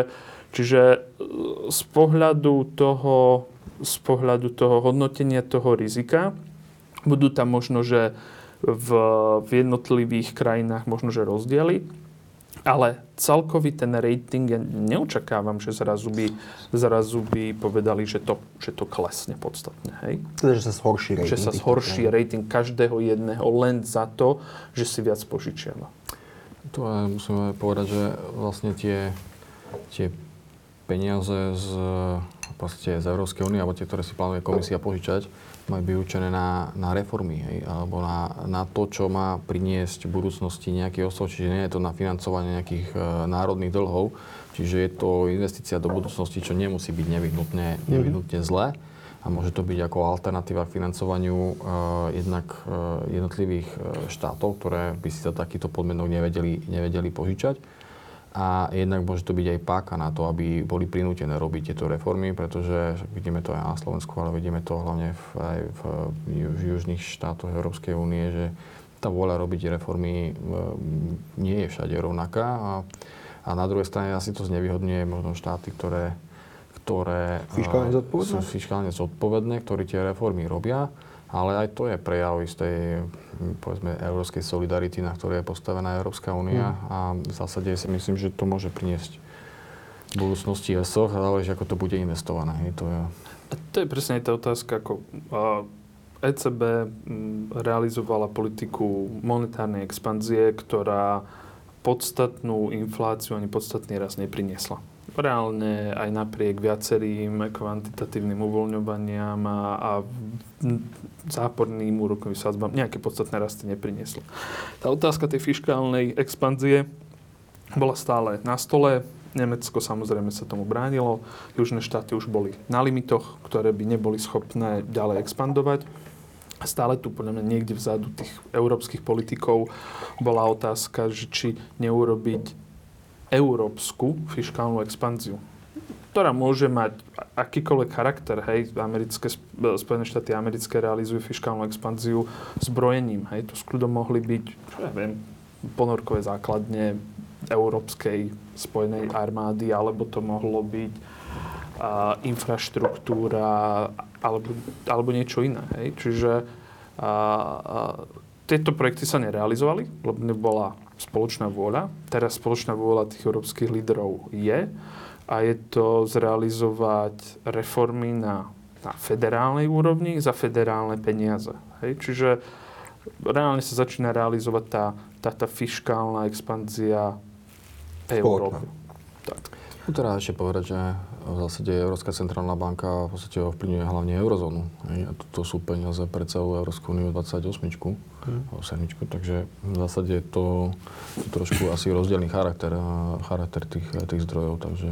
čiže e, z pohľadu toho, z pohľadu toho hodnotenia toho rizika budú tam možno, že v, v jednotlivých krajinách možno, že rozdiely, ale celkový ten rating, ja neočakávam, že zrazu by, zrazu by povedali, že to, že to klesne podstatne. Hej? Teda, že sa zhorší rating. Že sa zhorší rating každého jedného len za to, že si viac požičiava. Tu musíme povedať, že vlastne tie, tie peniaze z, z Európskej únie, alebo tie, ktoré si plánuje komisia požičať, majú byť určené na, na reformy, hej, alebo na, na to, čo má priniesť v budúcnosti nejaký osov, čiže nie je to na financovanie nejakých e, národných dlhov, čiže je to investícia do budúcnosti, čo nemusí byť nevyhnutne, mhm. nevyhnutne zlé a môže to byť ako alternatíva k financovaniu e, jednak e, jednotlivých e, štátov, ktoré by si za takýto podmienok nevedeli, nevedeli požičať a jednak môže to byť aj páka na to, aby boli prinútené robiť tieto reformy, pretože vidíme to aj na Slovensku, ale vidíme to hlavne v, aj v, v južných štátoch Európskej únie, že tá vôľa robiť reformy nie je všade rovnaká a, a na druhej strane asi to znevýhodňuje možno štáty, ktoré, ktoré fiskálne zodpovedné? sú fiskálne zodpovedné, ktorí tie reformy robia ale aj to je prejav istej povedzme, európskej solidarity, na ktorej je postavená Európska únia mm. a v zásade si myslím, že to môže priniesť v budúcnosti ESOch, ale že ako to bude investované. Je to je... A to je presne tá otázka, ako ECB realizovala politiku monetárnej expanzie, ktorá podstatnú infláciu ani podstatný raz nepriniesla reálne aj napriek viacerým kvantitatívnym uvoľňovaniam a, a záporným úrokovým sadzbám nejaké podstatné rasty neprinieslo. Tá otázka tej fiskálnej expanzie bola stále na stole. Nemecko samozrejme sa tomu bránilo. Južné štáty už boli na limitoch, ktoré by neboli schopné ďalej expandovať. Stále tu podľa mňa niekde vzadu tých európskych politikov bola otázka, že či neurobiť európsku fiskálnu expanziu, ktorá môže mať akýkoľvek charakter, hej, americké, Spojené štáty americké realizujú fiskálnu expanziu zbrojením, hej, to s mohli byť, čo ja viem, ponorkové základne európskej spojenej armády, alebo to mohlo byť a, infraštruktúra, alebo, alebo niečo iné, hej, čiže a, a, tieto projekty sa nerealizovali, lebo nebola spoločná vôľa. Teraz spoločná vôľa tých európskych líderov je a je to zrealizovať reformy na, na federálnej úrovni za federálne peniaze. Hej? Čiže reálne sa začína realizovať tá, tá, tá fiskálna expanzia Európy. Tak. No teda ešte povedať, že v zásade Európska centrálna banka v podstate ovplyvňuje hlavne eurozónu. A to sú peniaze pre celú Európsku úniu 28, hmm. 7, takže v zásade to, to trošku asi rozdielný charakter, charakter tých, tých zdrojov, takže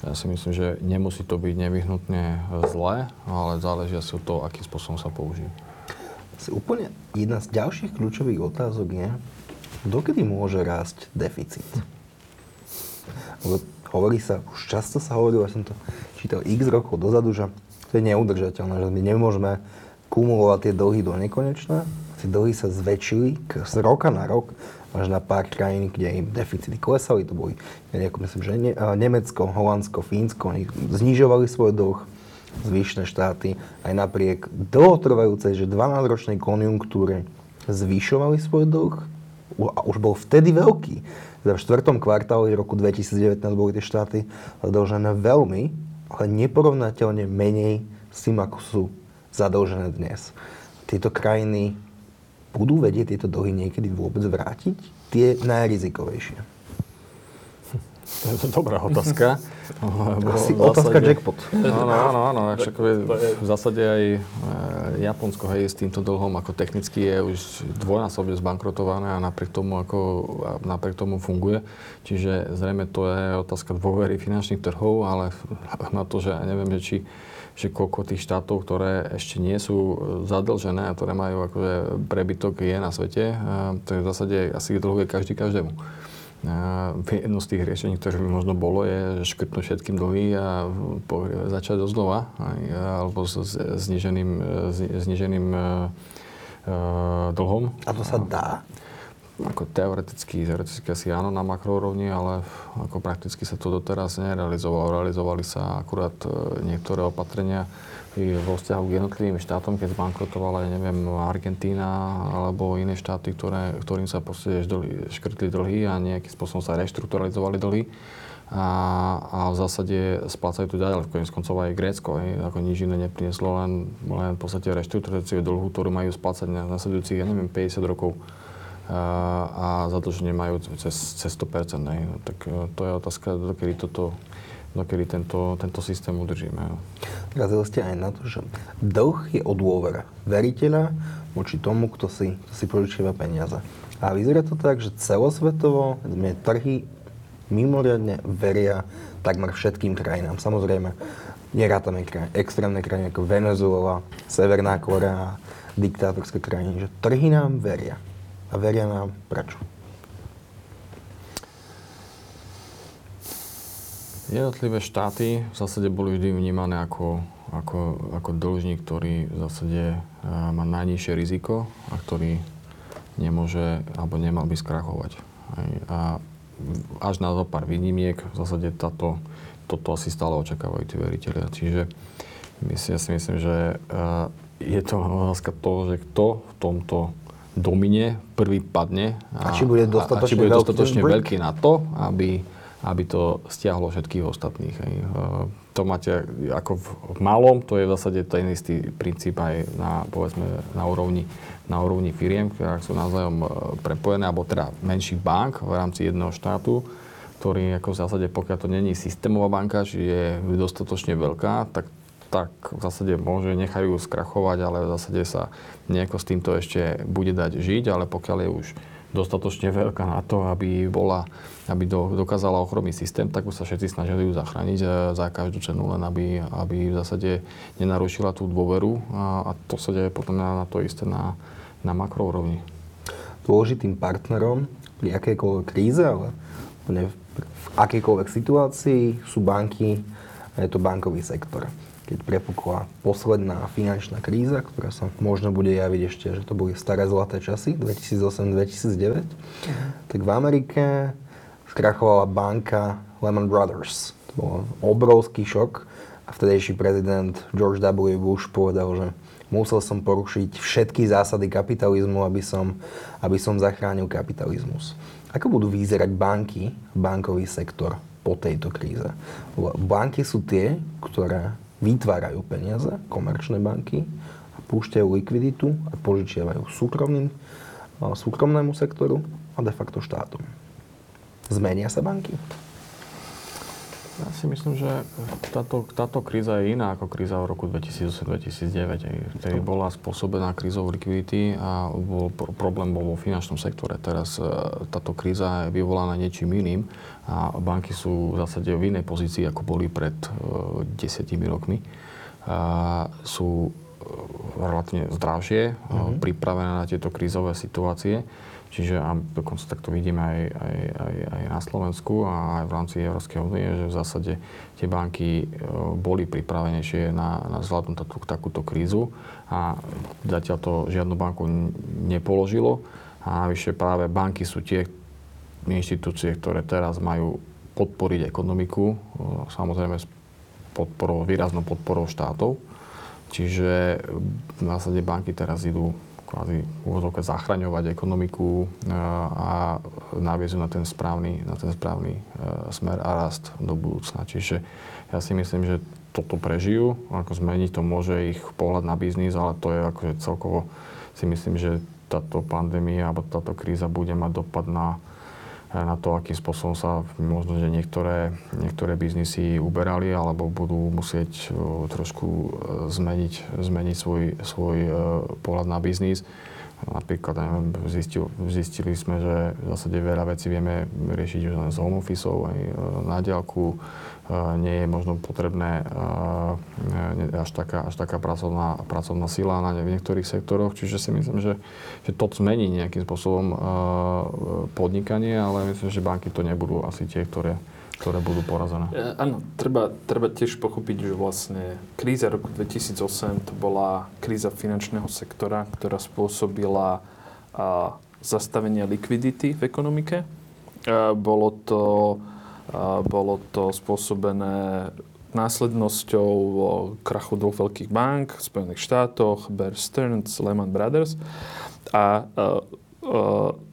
ja si myslím, že nemusí to byť nevyhnutne zlé, ale záleží asi od toho, akým spôsobom sa použije. Asi úplne jedna z ďalších kľúčových otázok je, dokedy môže rásť deficit? Lebo hovorí sa, už často sa hovorilo, ja som to čítal x rokov dozadu, že to je neudržateľné, že my nemôžeme kumulovať tie dlhy do nekonečna. Tie dlhy sa zväčšili z roka na rok až na pár krajín, kde im deficity klesali. To boli, ja myslím, že ne, Nemecko, Holandsko, Fínsko, oni znižovali svoj dlh, zvyšné štáty, aj napriek dlhotrvajúcej, že 12-ročnej konjunktúre zvyšovali svoj dlh a už bol vtedy veľký. Teda v štvrtom kvartáli roku 2019 boli tie štáty zadlžené veľmi ale neporovnateľne menej s tým, ako sú zadlžené dnes. Tieto krajiny budú vedieť tieto dlhy niekedy vôbec vrátiť? Tie najrizikovejšie. To je dobrá otázka. *laughs* Lebo Asi otázka zásade, jackpot. Áno, áno, áno. Však v zásade aj e, Japonsko hej, s týmto dlhom ako technicky je už dvojnásobne zbankrotované a napriek tomu, ako, napriek tomu funguje. Čiže zrejme to je otázka dôvery finančných trhov, ale *laughs* na to, že neviem, že či že koľko tých štátov, ktoré ešte nie sú zadlžené a ktoré majú akože prebytok je na svete, to je v zásade asi dlhuje každý každému. Jedno z tých riešení, ktoré by možno bolo, je škrtnúť všetkým dlhy a začať od znova, alebo s zniženým, zniženým e, e, dlhom. A to sa dá? Ako teoreticky, teoreticky asi áno na makroúrovni, ale ako prakticky sa to doteraz nerealizovalo. Realizovali sa akurát e, niektoré opatrenia, vo vzťahu k jednotlivým štátom, keď zbankrotovala, ja neviem, Argentína alebo iné štáty, ktoré, ktorým sa proste škrtli dlhy a nejakým spôsobom sa reštrukturalizovali dlhy. A, a v zásade splácajú to ďalej, koniec koncov aj Grécko, hej, ako nič iné neprineslo, len, len v podstate reštrukturalizáciu dlhu, ktorú majú splácať na nasledujúcich, ja neviem, 50 rokov a, zadlženie majú cez, cez 100%. Hej. No, tak e, to je otázka, dokedy toto dokedy tento, tento systém udržíme. Razili ste aj na to, že dlh je o dôvere veriteľa voči tomu, kto si, kto si požičiava peniaze. A vyzerá to tak, že celosvetovo sme trhy mimoriadne veria takmer všetkým krajinám. Samozrejme, nerátame krajiny, extrémne krajiny ako Venezuela, Severná Korea, diktátorské krajiny, že trhy nám veria. A veria nám prečo? Jednotlivé štáty v zásade boli vždy vnímané ako, ako, ako dlžník, ktorý v zásade má najnižšie riziko a ktorý nemôže alebo nemal by skrachovať. A až na zo pár výnimiek v zásade táto, toto asi stále očakávajú tí veriteľia. Čiže myslím, ja si myslím, že je to otázka toho, že kto v tomto domine prvý padne a, a či bude dostatočne, a, a či bude dostatočne veľký, veľký na to, aby aby to stiahlo všetkých ostatných. Hej. To máte ako v malom, to je v zásade ten istý princíp aj na, povedzme, na úrovni, na úrovni firiem, ktoré sú navzájom e, prepojené, alebo teda menších bank v rámci jedného štátu, ktorý ako v zásade, pokiaľ to není systémová banka, či je dostatočne veľká, tak tak v zásade môže, nechajú skrachovať, ale v zásade sa nejako s týmto ešte bude dať žiť, ale pokiaľ je už dostatočne veľká na to, aby bola, aby do, dokázala ochromiť systém, tak sa všetci snažili ju zachrániť e, za každú cenu, len aby, aby v zásade nenarušila tú dôveru a, a to sa deje potom na, na to isté na, na makroúrovni. Dôležitým partnerom pri akejkoľvek kríze, ale v akejkoľvek situácii sú banky a je to bankový sektor keď prepukla posledná finančná kríza, ktorá sa možno bude javiť ešte, že to boli staré zlaté časy, 2008-2009, uh-huh. tak v Amerike skrachovala banka Lehman Brothers. To bol obrovský šok a vtedejší prezident George W. Bush povedal, že musel som porušiť všetky zásady kapitalizmu, aby som, aby som zachránil kapitalizmus. Ako budú vyzerať banky, bankový sektor po tejto kríze? Banky sú tie, ktoré vytvárajú peniaze, komerčné banky, a púšťajú likviditu a požičiavajú súkromným, súkromnému sektoru a de facto štátom. Zmenia sa banky? Ja si myslím, že táto, táto kríza je iná ako kríza v roku 2008-2009, ktorý bola spôsobená krízou likvidity a bol, problém bol vo finančnom sektore. Teraz e, táto kríza je vyvolaná niečím iným a banky sú v zásade v inej pozícii, ako boli pred uh, desiatimi rokmi. A sú e, relatívne zdravšie, mm-hmm. pripravené na tieto krízové situácie. Čiže a dokonca takto vidíme aj, aj, aj, aj na Slovensku a aj v rámci Európskej únie, že v zásade tie banky boli pripravenejšie na, na zvládnuť takú, takúto krízu a zatiaľ to žiadnu banku nepoložilo. A navyše práve banky sú tie inštitúcie, ktoré teraz majú podporiť ekonomiku, e, samozrejme s podporou, výraznou podporou štátov. Čiže v zásade banky teraz idú kvázi úvodzovka zachraňovať ekonomiku e, a naviezú na ten správny, na ten správny e, smer a rast do budúcna. Čiže ja si myslím, že toto prežijú. Ako zmeniť to môže ich pohľad na biznis, ale to je akože celkovo si myslím, že táto pandémia alebo táto kríza bude mať dopad na, na to, akým spôsobom sa možno, že niektoré, niektoré biznisy uberali alebo budú musieť trošku e, zmeniť, zmeniť svoj, svoj pohľad na biznis. Napríklad, neviem, zistil, zistili sme, že v zásade veľa vecí vieme riešiť už len z home office aj na diálku. Nie je možno potrebné až taká, až taká pracovná, pracovná sila na v niektorých sektoroch. Čiže si myslím, že, že to zmení nejakým spôsobom podnikanie, ale myslím, že banky to nebudú asi tie, ktoré, ktoré budú porazené. E, áno, treba, treba tiež pochopiť, že vlastne kríza roku 2008 to bola kríza finančného sektora, ktorá spôsobila a, zastavenie likvidity v ekonomike. A, e, bolo to bolo to spôsobené následnosťou krachu dvoch veľkých bank v Spojených štátoch, Bear Stearns, Lehman Brothers. A za,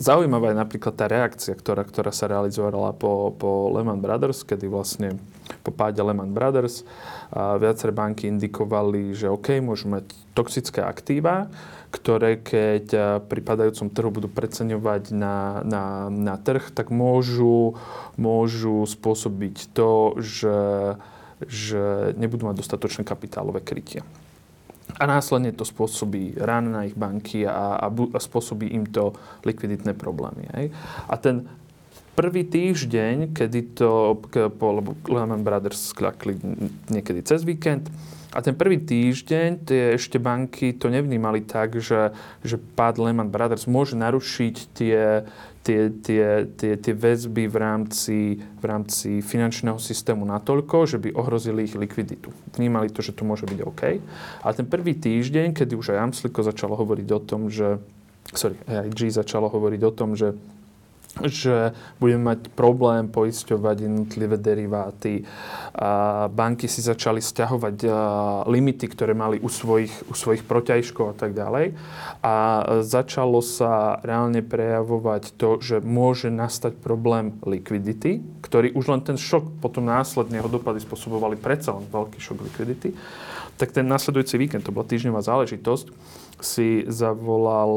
zaujímavá je napríklad tá reakcia, ktorá, ktorá sa realizovala po, po Lehman Brothers, kedy vlastne po páde Lehman Brothers a viaceré banky indikovali, že OK, môžu mať toxické aktíva, ktoré keď pri padajúcom trhu budú preceňovať na, na, na trh, tak môžu, môžu spôsobiť to, že, že nebudú mať dostatočné kapitálové krytie. A následne to spôsobí rán na ich banky a, a, a spôsobí im to likviditné problémy. Hej. A ten prvý týždeň, kedy to, lebo Lehman Brothers skľakli niekedy cez víkend, a ten prvý týždeň tie ešte banky to nevnímali tak, že, že pád Lehman Brothers môže narušiť tie, tie, tie, tie, tie väzby v rámci, v rámci finančného systému natoľko, že by ohrozili ich likviditu. Vnímali to, že to môže byť OK. A ten prvý týždeň, kedy už aj Amsliko začalo hovoriť o tom, že sorry, AIG začalo hovoriť o tom, že že budeme mať problém poisťovať jednotlivé deriváty. Banky si začali stiahovať limity, ktoré mali u svojich, u svojich protiažkov a tak ďalej. A začalo sa reálne prejavovať to, že môže nastať problém likvidity, ktorý už len ten šok potom následne jeho dopady spôsobovali predsa len veľký šok likvidity. Tak ten následujúci víkend, to bola týždňová záležitosť, si zavolal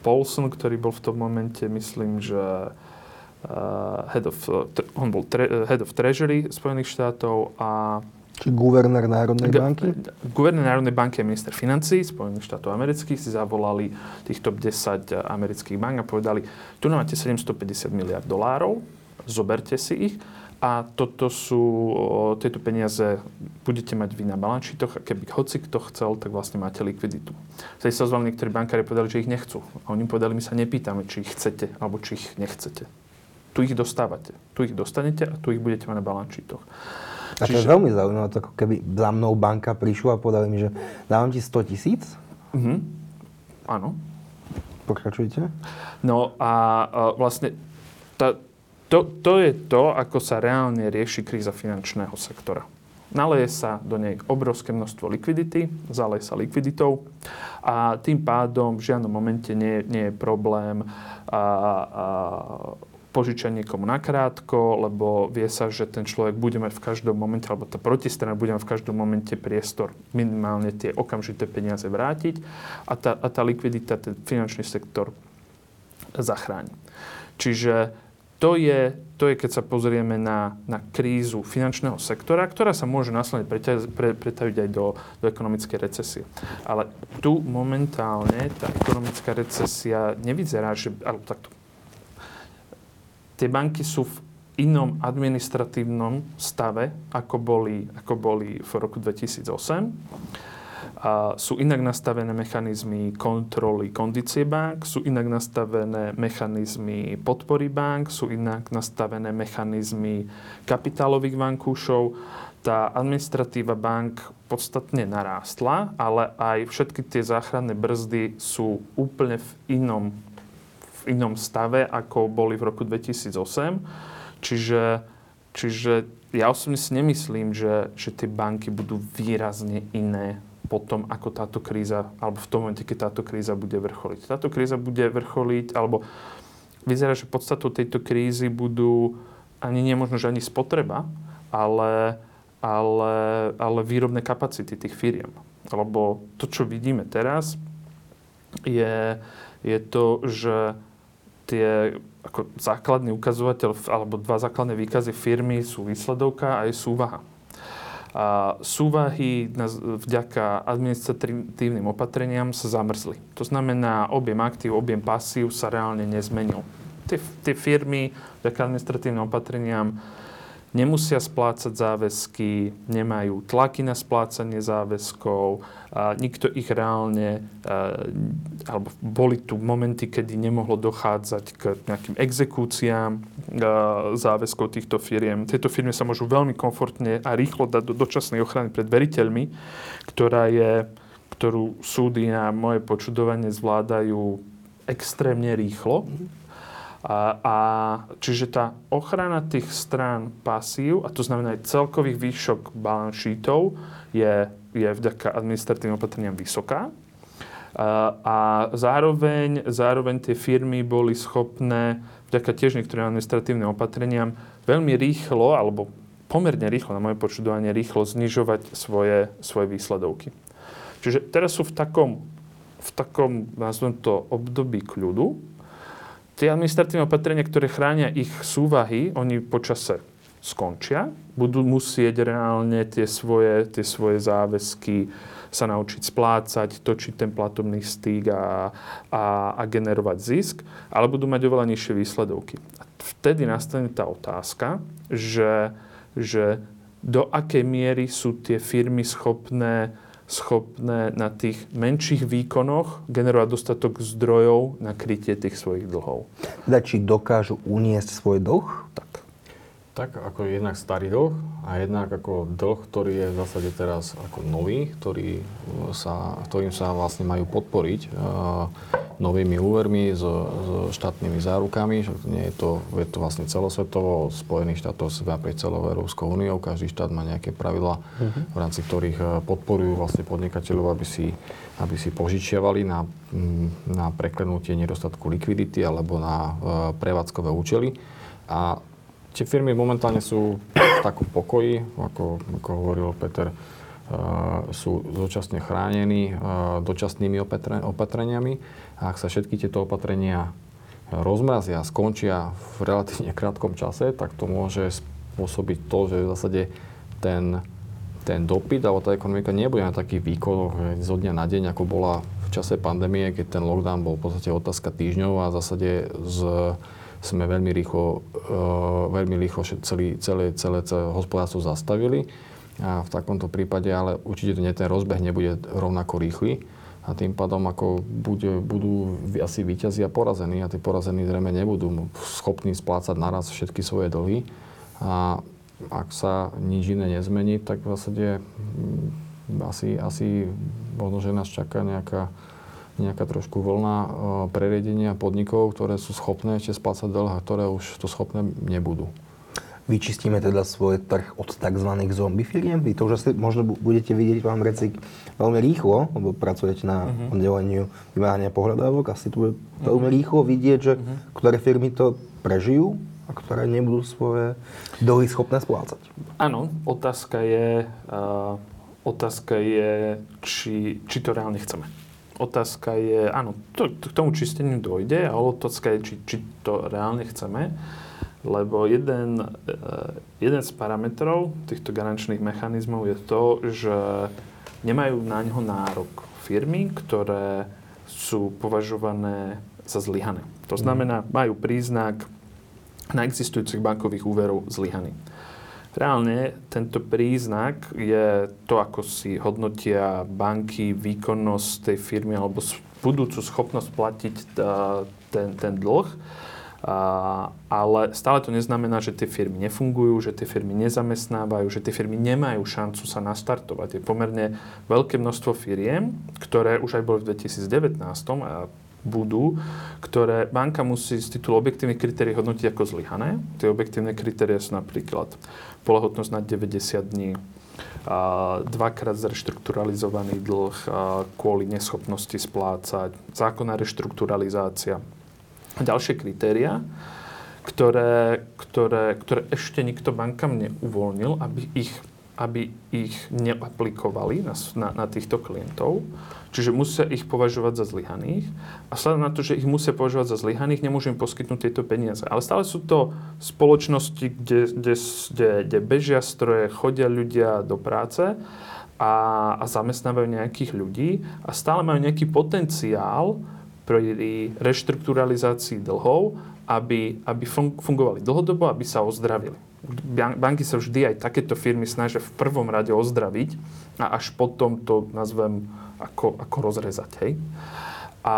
Paulson, ktorý bol v tom momente, myslím, že uh, head, of, on bol tre, head of Treasury Spojených štátov a či guvernér Národnej banky? Guvernér Národnej banky a minister financí Spojených štátov amerických si zavolali tých top 10 amerických bank a povedali, tu máte 750 miliard dolárov, zoberte si ich a toto sú, tieto peniaze budete mať vy na balančítoch a keby hoci kto chcel, tak vlastne máte likviditu. Vtedy sa ozvali niektorí bankári povedali, že ich nechcú. A oni povedali, my sa nepýtame, či ich chcete alebo či ich nechcete. Tu ich dostávate. Tu ich dostanete a tu ich budete mať na balančítoch. A to Čiže... je veľmi zaujímavé, to ako keby za mnou banka prišla a povedali mi, že dávam ti 100 tisíc? Mhm. Áno. Pokračujte. No a, a vlastne tá, to, to je to, ako sa reálne rieši kríza finančného sektora. Naleje sa do nej obrovské množstvo likvidity, zaleje sa likviditou a tým pádom v žiadnom momente nie, nie je problém a, a, požičať niekomu nakrátko, lebo vie sa, že ten človek bude mať v každom momente, alebo tá protistrana bude mať v každom momente priestor minimálne tie okamžité peniaze vrátiť a tá, a tá likvidita ten finančný sektor zachráni. Čiže to je, to je, keď sa pozrieme na, na krízu finančného sektora, ktorá sa môže následne pretaviť aj do, do ekonomickej recesie. Ale tu momentálne tá ekonomická recesia nevyzerá, že... Alebo takto. Tie banky sú v inom administratívnom stave, ako boli, ako boli v roku 2008 a sú inak nastavené mechanizmy kontroly kondície bank, sú inak nastavené mechanizmy podpory bank, sú inak nastavené mechanizmy kapitálových vankúšov. Tá administratíva bank podstatne narástla, ale aj všetky tie záchranné brzdy sú úplne v inom, v inom stave, ako boli v roku 2008. Čiže, čiže ja osobne si nemyslím, že, že tie banky budú výrazne iné potom, ako táto kríza, alebo v tom momente, keď táto kríza bude vrcholiť. Táto kríza bude vrcholiť, alebo vyzerá, že podstatou tejto krízy budú ani nie možno, že ani spotreba, ale, ale, ale výrobné kapacity tých firiem. Lebo to, čo vidíme teraz, je, je to, že tie ako základný ukazovateľ, alebo dva základné výkazy firmy sú výsledovka a je súvaha. Súvahy vďaka administratívnym opatreniam sa zamrzli. To znamená, objem aktív, objem pasív sa reálne nezmenil. Tie, tie firmy vďaka administratívnym opatreniam nemusia splácať záväzky, nemajú tlaky na splácanie záväzkov, a nikto ich reálne, alebo boli tu momenty, kedy nemohlo dochádzať k nejakým exekúciám záväzkov týchto firiem. Tieto firmy sa môžu veľmi komfortne a rýchlo dať do dočasnej ochrany pred veriteľmi, ktorá je, ktorú súdy na moje počudovanie zvládajú extrémne rýchlo. A, a čiže tá ochrana tých strán pasív, a to znamená aj celkových výšok balance je, je vďaka administratívnym opatreniam vysoká. A, a zároveň, zároveň tie firmy boli schopné vďaka tiež niektorým administratívnym opatreniam veľmi rýchlo, alebo pomerne rýchlo, na moje počudovanie, rýchlo znižovať svoje, svoje výsledovky. Čiže teraz sú v takom, v takom, nazvem to, období kľudu, Tie administratívne opatrenia, ktoré chránia ich súvahy, oni počase skončia, budú musieť reálne tie svoje, tie svoje záväzky sa naučiť splácať, točiť ten platobný stýk a, a, a generovať zisk, ale budú mať oveľa nižšie výsledovky. Vtedy nastane tá otázka, že, že do akej miery sú tie firmy schopné schopné na tých menších výkonoch generovať dostatok zdrojov na krytie tých svojich dlhov. Teda či dokážu uniesť svoj dlh? Tak. Tak ako jednak starý dlh a jednak ako dlh, ktorý je v zásade teraz ako nový, ktorý sa, ktorým sa vlastne majú podporiť uh, novými úvermi, s, s štátnymi zárukami. Nie je to, je to vlastne celosvetovo, Spojených štátov sa naprieč celou Európskou úniou. Každý štát má nejaké pravidla, uh-huh. v rámci ktorých e, podporujú vlastne podnikateľov, aby si, aby si požičiavali na, na preklenutie nedostatku likvidity alebo na uh, prevádzkové účely. A tie firmy momentálne sú v takom pokoji, ako, ako hovoril Peter, Eh, sú dočasne chránení eh, dočasnými opatreniami. A ak sa všetky tieto opatrenia rozmrazia, skončia v relatívne krátkom čase, tak to môže spôsobiť to, že v zásade ten, ten dopyt alebo tá ekonomika nebude na takých výkonoch zo dňa na deň, ako bola v čase pandémie, keď ten lockdown bol v podstate otázka týždňov a v zásade z, sme veľmi rýchlo, uh, veľmi rýchlo celý, celé, celé, celé hospodárstvo zastavili. A v takomto prípade ale určite nie, ten rozbeh nebude rovnako rýchly. A tým pádom ako bude, budú asi výťazí a porazení a tí porazení zrejme nebudú schopní splácať naraz všetky svoje dlhy. A ak sa nič iné nezmení, tak v zásade mm, asi, asi možno, že nás čaká nejaká, nejaká trošku vlna e, preriedenia podnikov, ktoré sú schopné ešte splácať dlh a ktoré už to schopné nebudú vyčistíme teda svoj trh od tzv. zombie firiem. Vy to už asi možno budete vidieť, pán Recik, veľmi rýchlo, lebo pracujete na uh-huh. oddeleniu vymáhania pohľadávok. Asi tu bude uh-huh. veľmi rýchlo vidieť, že uh-huh. ktoré firmy to prežijú a ktoré nebudú svoje dlhy schopné splácať. Áno, otázka je, uh, otázka je či, či to reálne chceme. Otázka je, áno, to, to, k tomu čisteniu dojde, ale otázka je, či, či to reálne chceme lebo jeden, eh, jeden z parametrov týchto garančných mechanizmov je to, že nemajú na ňo nárok firmy, ktoré sú považované za zlyhané. To znamená, majú príznak na bankových úverov zlyhaný. Reálne tento príznak je to, ako si hodnotia banky výkonnosť tej firmy alebo budúcu schopnosť platiť eh, ten, ten dlh ale stále to neznamená, že tie firmy nefungujú, že tie firmy nezamestnávajú, že tie firmy nemajú šancu sa nastartovať. Je pomerne veľké množstvo firiem, ktoré už aj boli v 2019 a budú, ktoré banka musí z titulu objektívnych kritérií hodnotiť ako zlyhané. Tie objektívne kritérie sú napríklad polahotnosť na 90 dní, a dvakrát zreštrukturalizovaný dlh kvôli neschopnosti splácať, zákonná reštrukturalizácia, ďalšie kritéria, ktoré, ktoré, ktoré ešte nikto bankám neuvoľnil, aby ich, aby ich neaplikovali na, na, na týchto klientov. Čiže musia ich považovať za zlyhaných. A vzhľadom na to, že ich musia považovať za zlyhaných, nemôžu im poskytnúť tieto peniaze. Ale stále sú to spoločnosti, kde, kde, kde, kde bežia stroje, chodia ľudia do práce a, a zamestnávajú nejakých ľudí a stále majú nejaký potenciál pri reštrukturalizácii dlhov, aby, aby fungovali dlhodobo, aby sa ozdravili. Banky sa vždy aj takéto firmy snažia v prvom rade ozdraviť a až potom to nazvem ako, ako rozrezať. Hej? A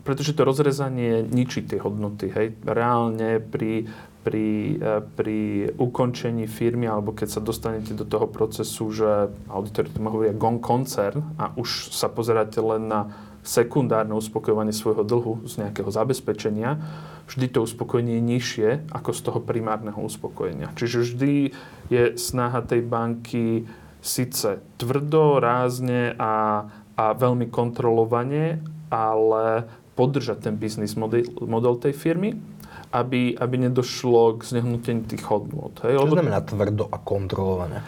pretože to rozrezanie ničí tie hodnoty. Hej? Reálne pri, pri, e, pri ukončení firmy alebo keď sa dostanete do toho procesu, že auditori to hovoria gone concern a už sa pozeráte len na sekundárne uspokojovanie svojho dlhu z nejakého zabezpečenia, vždy to uspokojenie je nižšie ako z toho primárneho uspokojenia. Čiže vždy je snaha tej banky síce tvrdo, rázne a a veľmi kontrolovane, ale podržať ten biznis model, model tej firmy, aby, aby nedošlo k znehnuteniu tých hodnôt. Hej? Čo znamená tvrdo a kontrolované?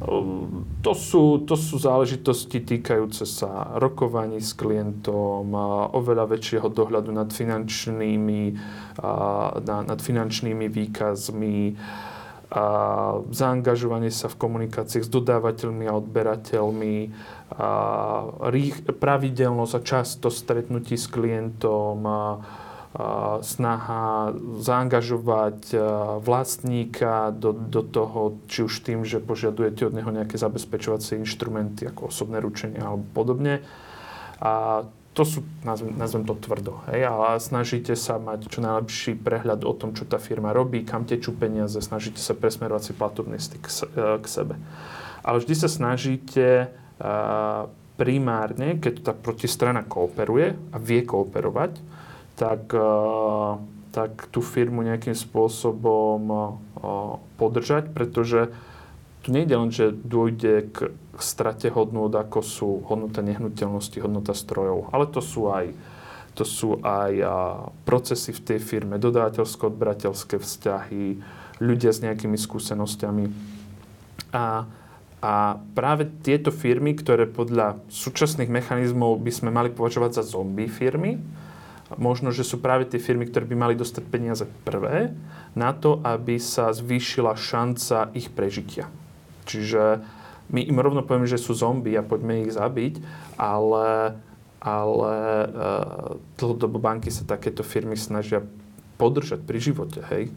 To sú, to sú záležitosti týkajúce sa rokovaní s klientom, oveľa väčšieho dohľadu nad finančnými, nad finančnými výkazmi, zaangažovanie sa v komunikáciách s dodávateľmi a odberateľmi, a pravidelnosť a často stretnutí s klientom, snaha zaangažovať vlastníka do, do toho, či už tým, že požiadujete od neho nejaké zabezpečovacie inštrumenty ako osobné ručenie alebo podobne. A to sú, nazvem, nazvem to tvrdo, hej, ale snažíte sa mať čo najlepší prehľad o tom, čo tá firma robí, kam tečú peniaze, snažíte sa presmerovať si platobný styk k, k sebe. Ale vždy sa snažíte uh, primárne, keď tá protistrana kooperuje a vie kooperovať, tak, uh, tak tú firmu nejakým spôsobom uh, podržať, pretože tu nejde len, že dôjde k strate hodnôt, ako sú hodnota nehnuteľnosti, hodnota strojov, ale to sú aj, to sú aj a, procesy v tej firme, dodávateľsko-odberateľské vzťahy, ľudia s nejakými skúsenosťami. A, a práve tieto firmy, ktoré podľa súčasných mechanizmov by sme mali považovať za zombie firmy, možno, že sú práve tie firmy, ktoré by mali dostať peniaze prvé na to, aby sa zvýšila šanca ich prežitia. Čiže my im rovno povieme, že sú zombie a poďme ich zabiť, ale, ale uh, dlhodobo banky sa takéto firmy snažia podržať pri živote. Hej.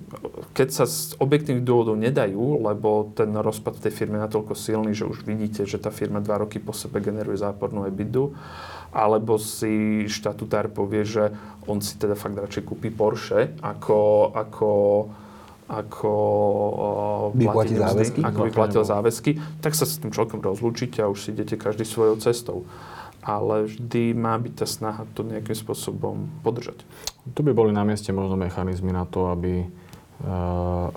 Keď sa z objektívnych dôvodov nedajú, lebo ten rozpad tej firmy je natoľko silný, že už vidíte, že tá firma dva roky po sebe generuje zápornú EBITDA, alebo si štatutár povie, že on si teda fakt radšej kúpi Porsche, ako, ako ako uh, platiť záväzky, ako by platil záväzky, tak sa s tým človekom rozlúčite a už si idete každý svojou cestou. Ale vždy má byť tá snaha to nejakým spôsobom podržať. Tu by boli na mieste možno mechanizmy na to, aby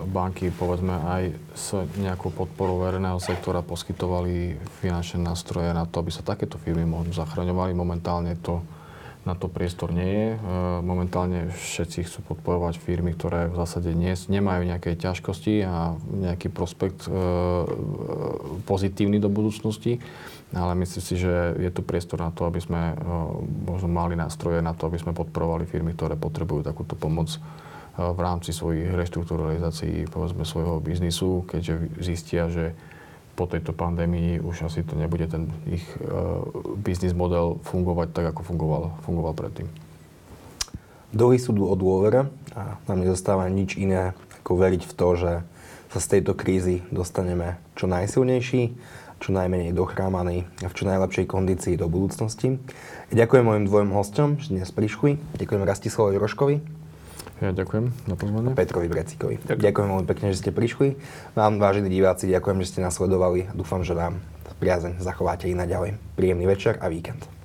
banky, povedzme, aj s nejakou podporou verejného sektora poskytovali finančné nástroje na to, aby sa takéto firmy možno zachraňovali. Momentálne to na to priestor nie je. E, momentálne všetci chcú podporovať firmy, ktoré v zásade nie, nemajú nejaké ťažkosti a nejaký prospekt e, pozitívny do budúcnosti. Ale myslím si, že je tu priestor na to, aby sme možno mali nástroje na to, aby sme podporovali firmy, ktoré potrebujú takúto pomoc v rámci svojich reštrukturalizácií, povedzme, svojho biznisu, keďže zistia, že po tejto pandémii už asi to nebude ten ich uh, biznis model fungovať tak, ako fungoval, fungoval predtým. Dlhy sú o dôvere a nám nezostáva nič iné, ako veriť v to, že sa z tejto krízy dostaneme čo najsilnejší, čo najmenej dochrámaný a v čo najlepšej kondícii do budúcnosti. Ďakujem mojim dvojom hostom, že dnes prišli. Ďakujem Rastislavovi Roškovi. Ja ďakujem za pozvanie. Petrovi Brecikovi. Ďakujem. ďakujem veľmi pekne, že ste prišli. Vám, vážení diváci, ďakujem, že ste nás sledovali. Dúfam, že vám priazeň zachováte i naďalej. Príjemný večer a víkend.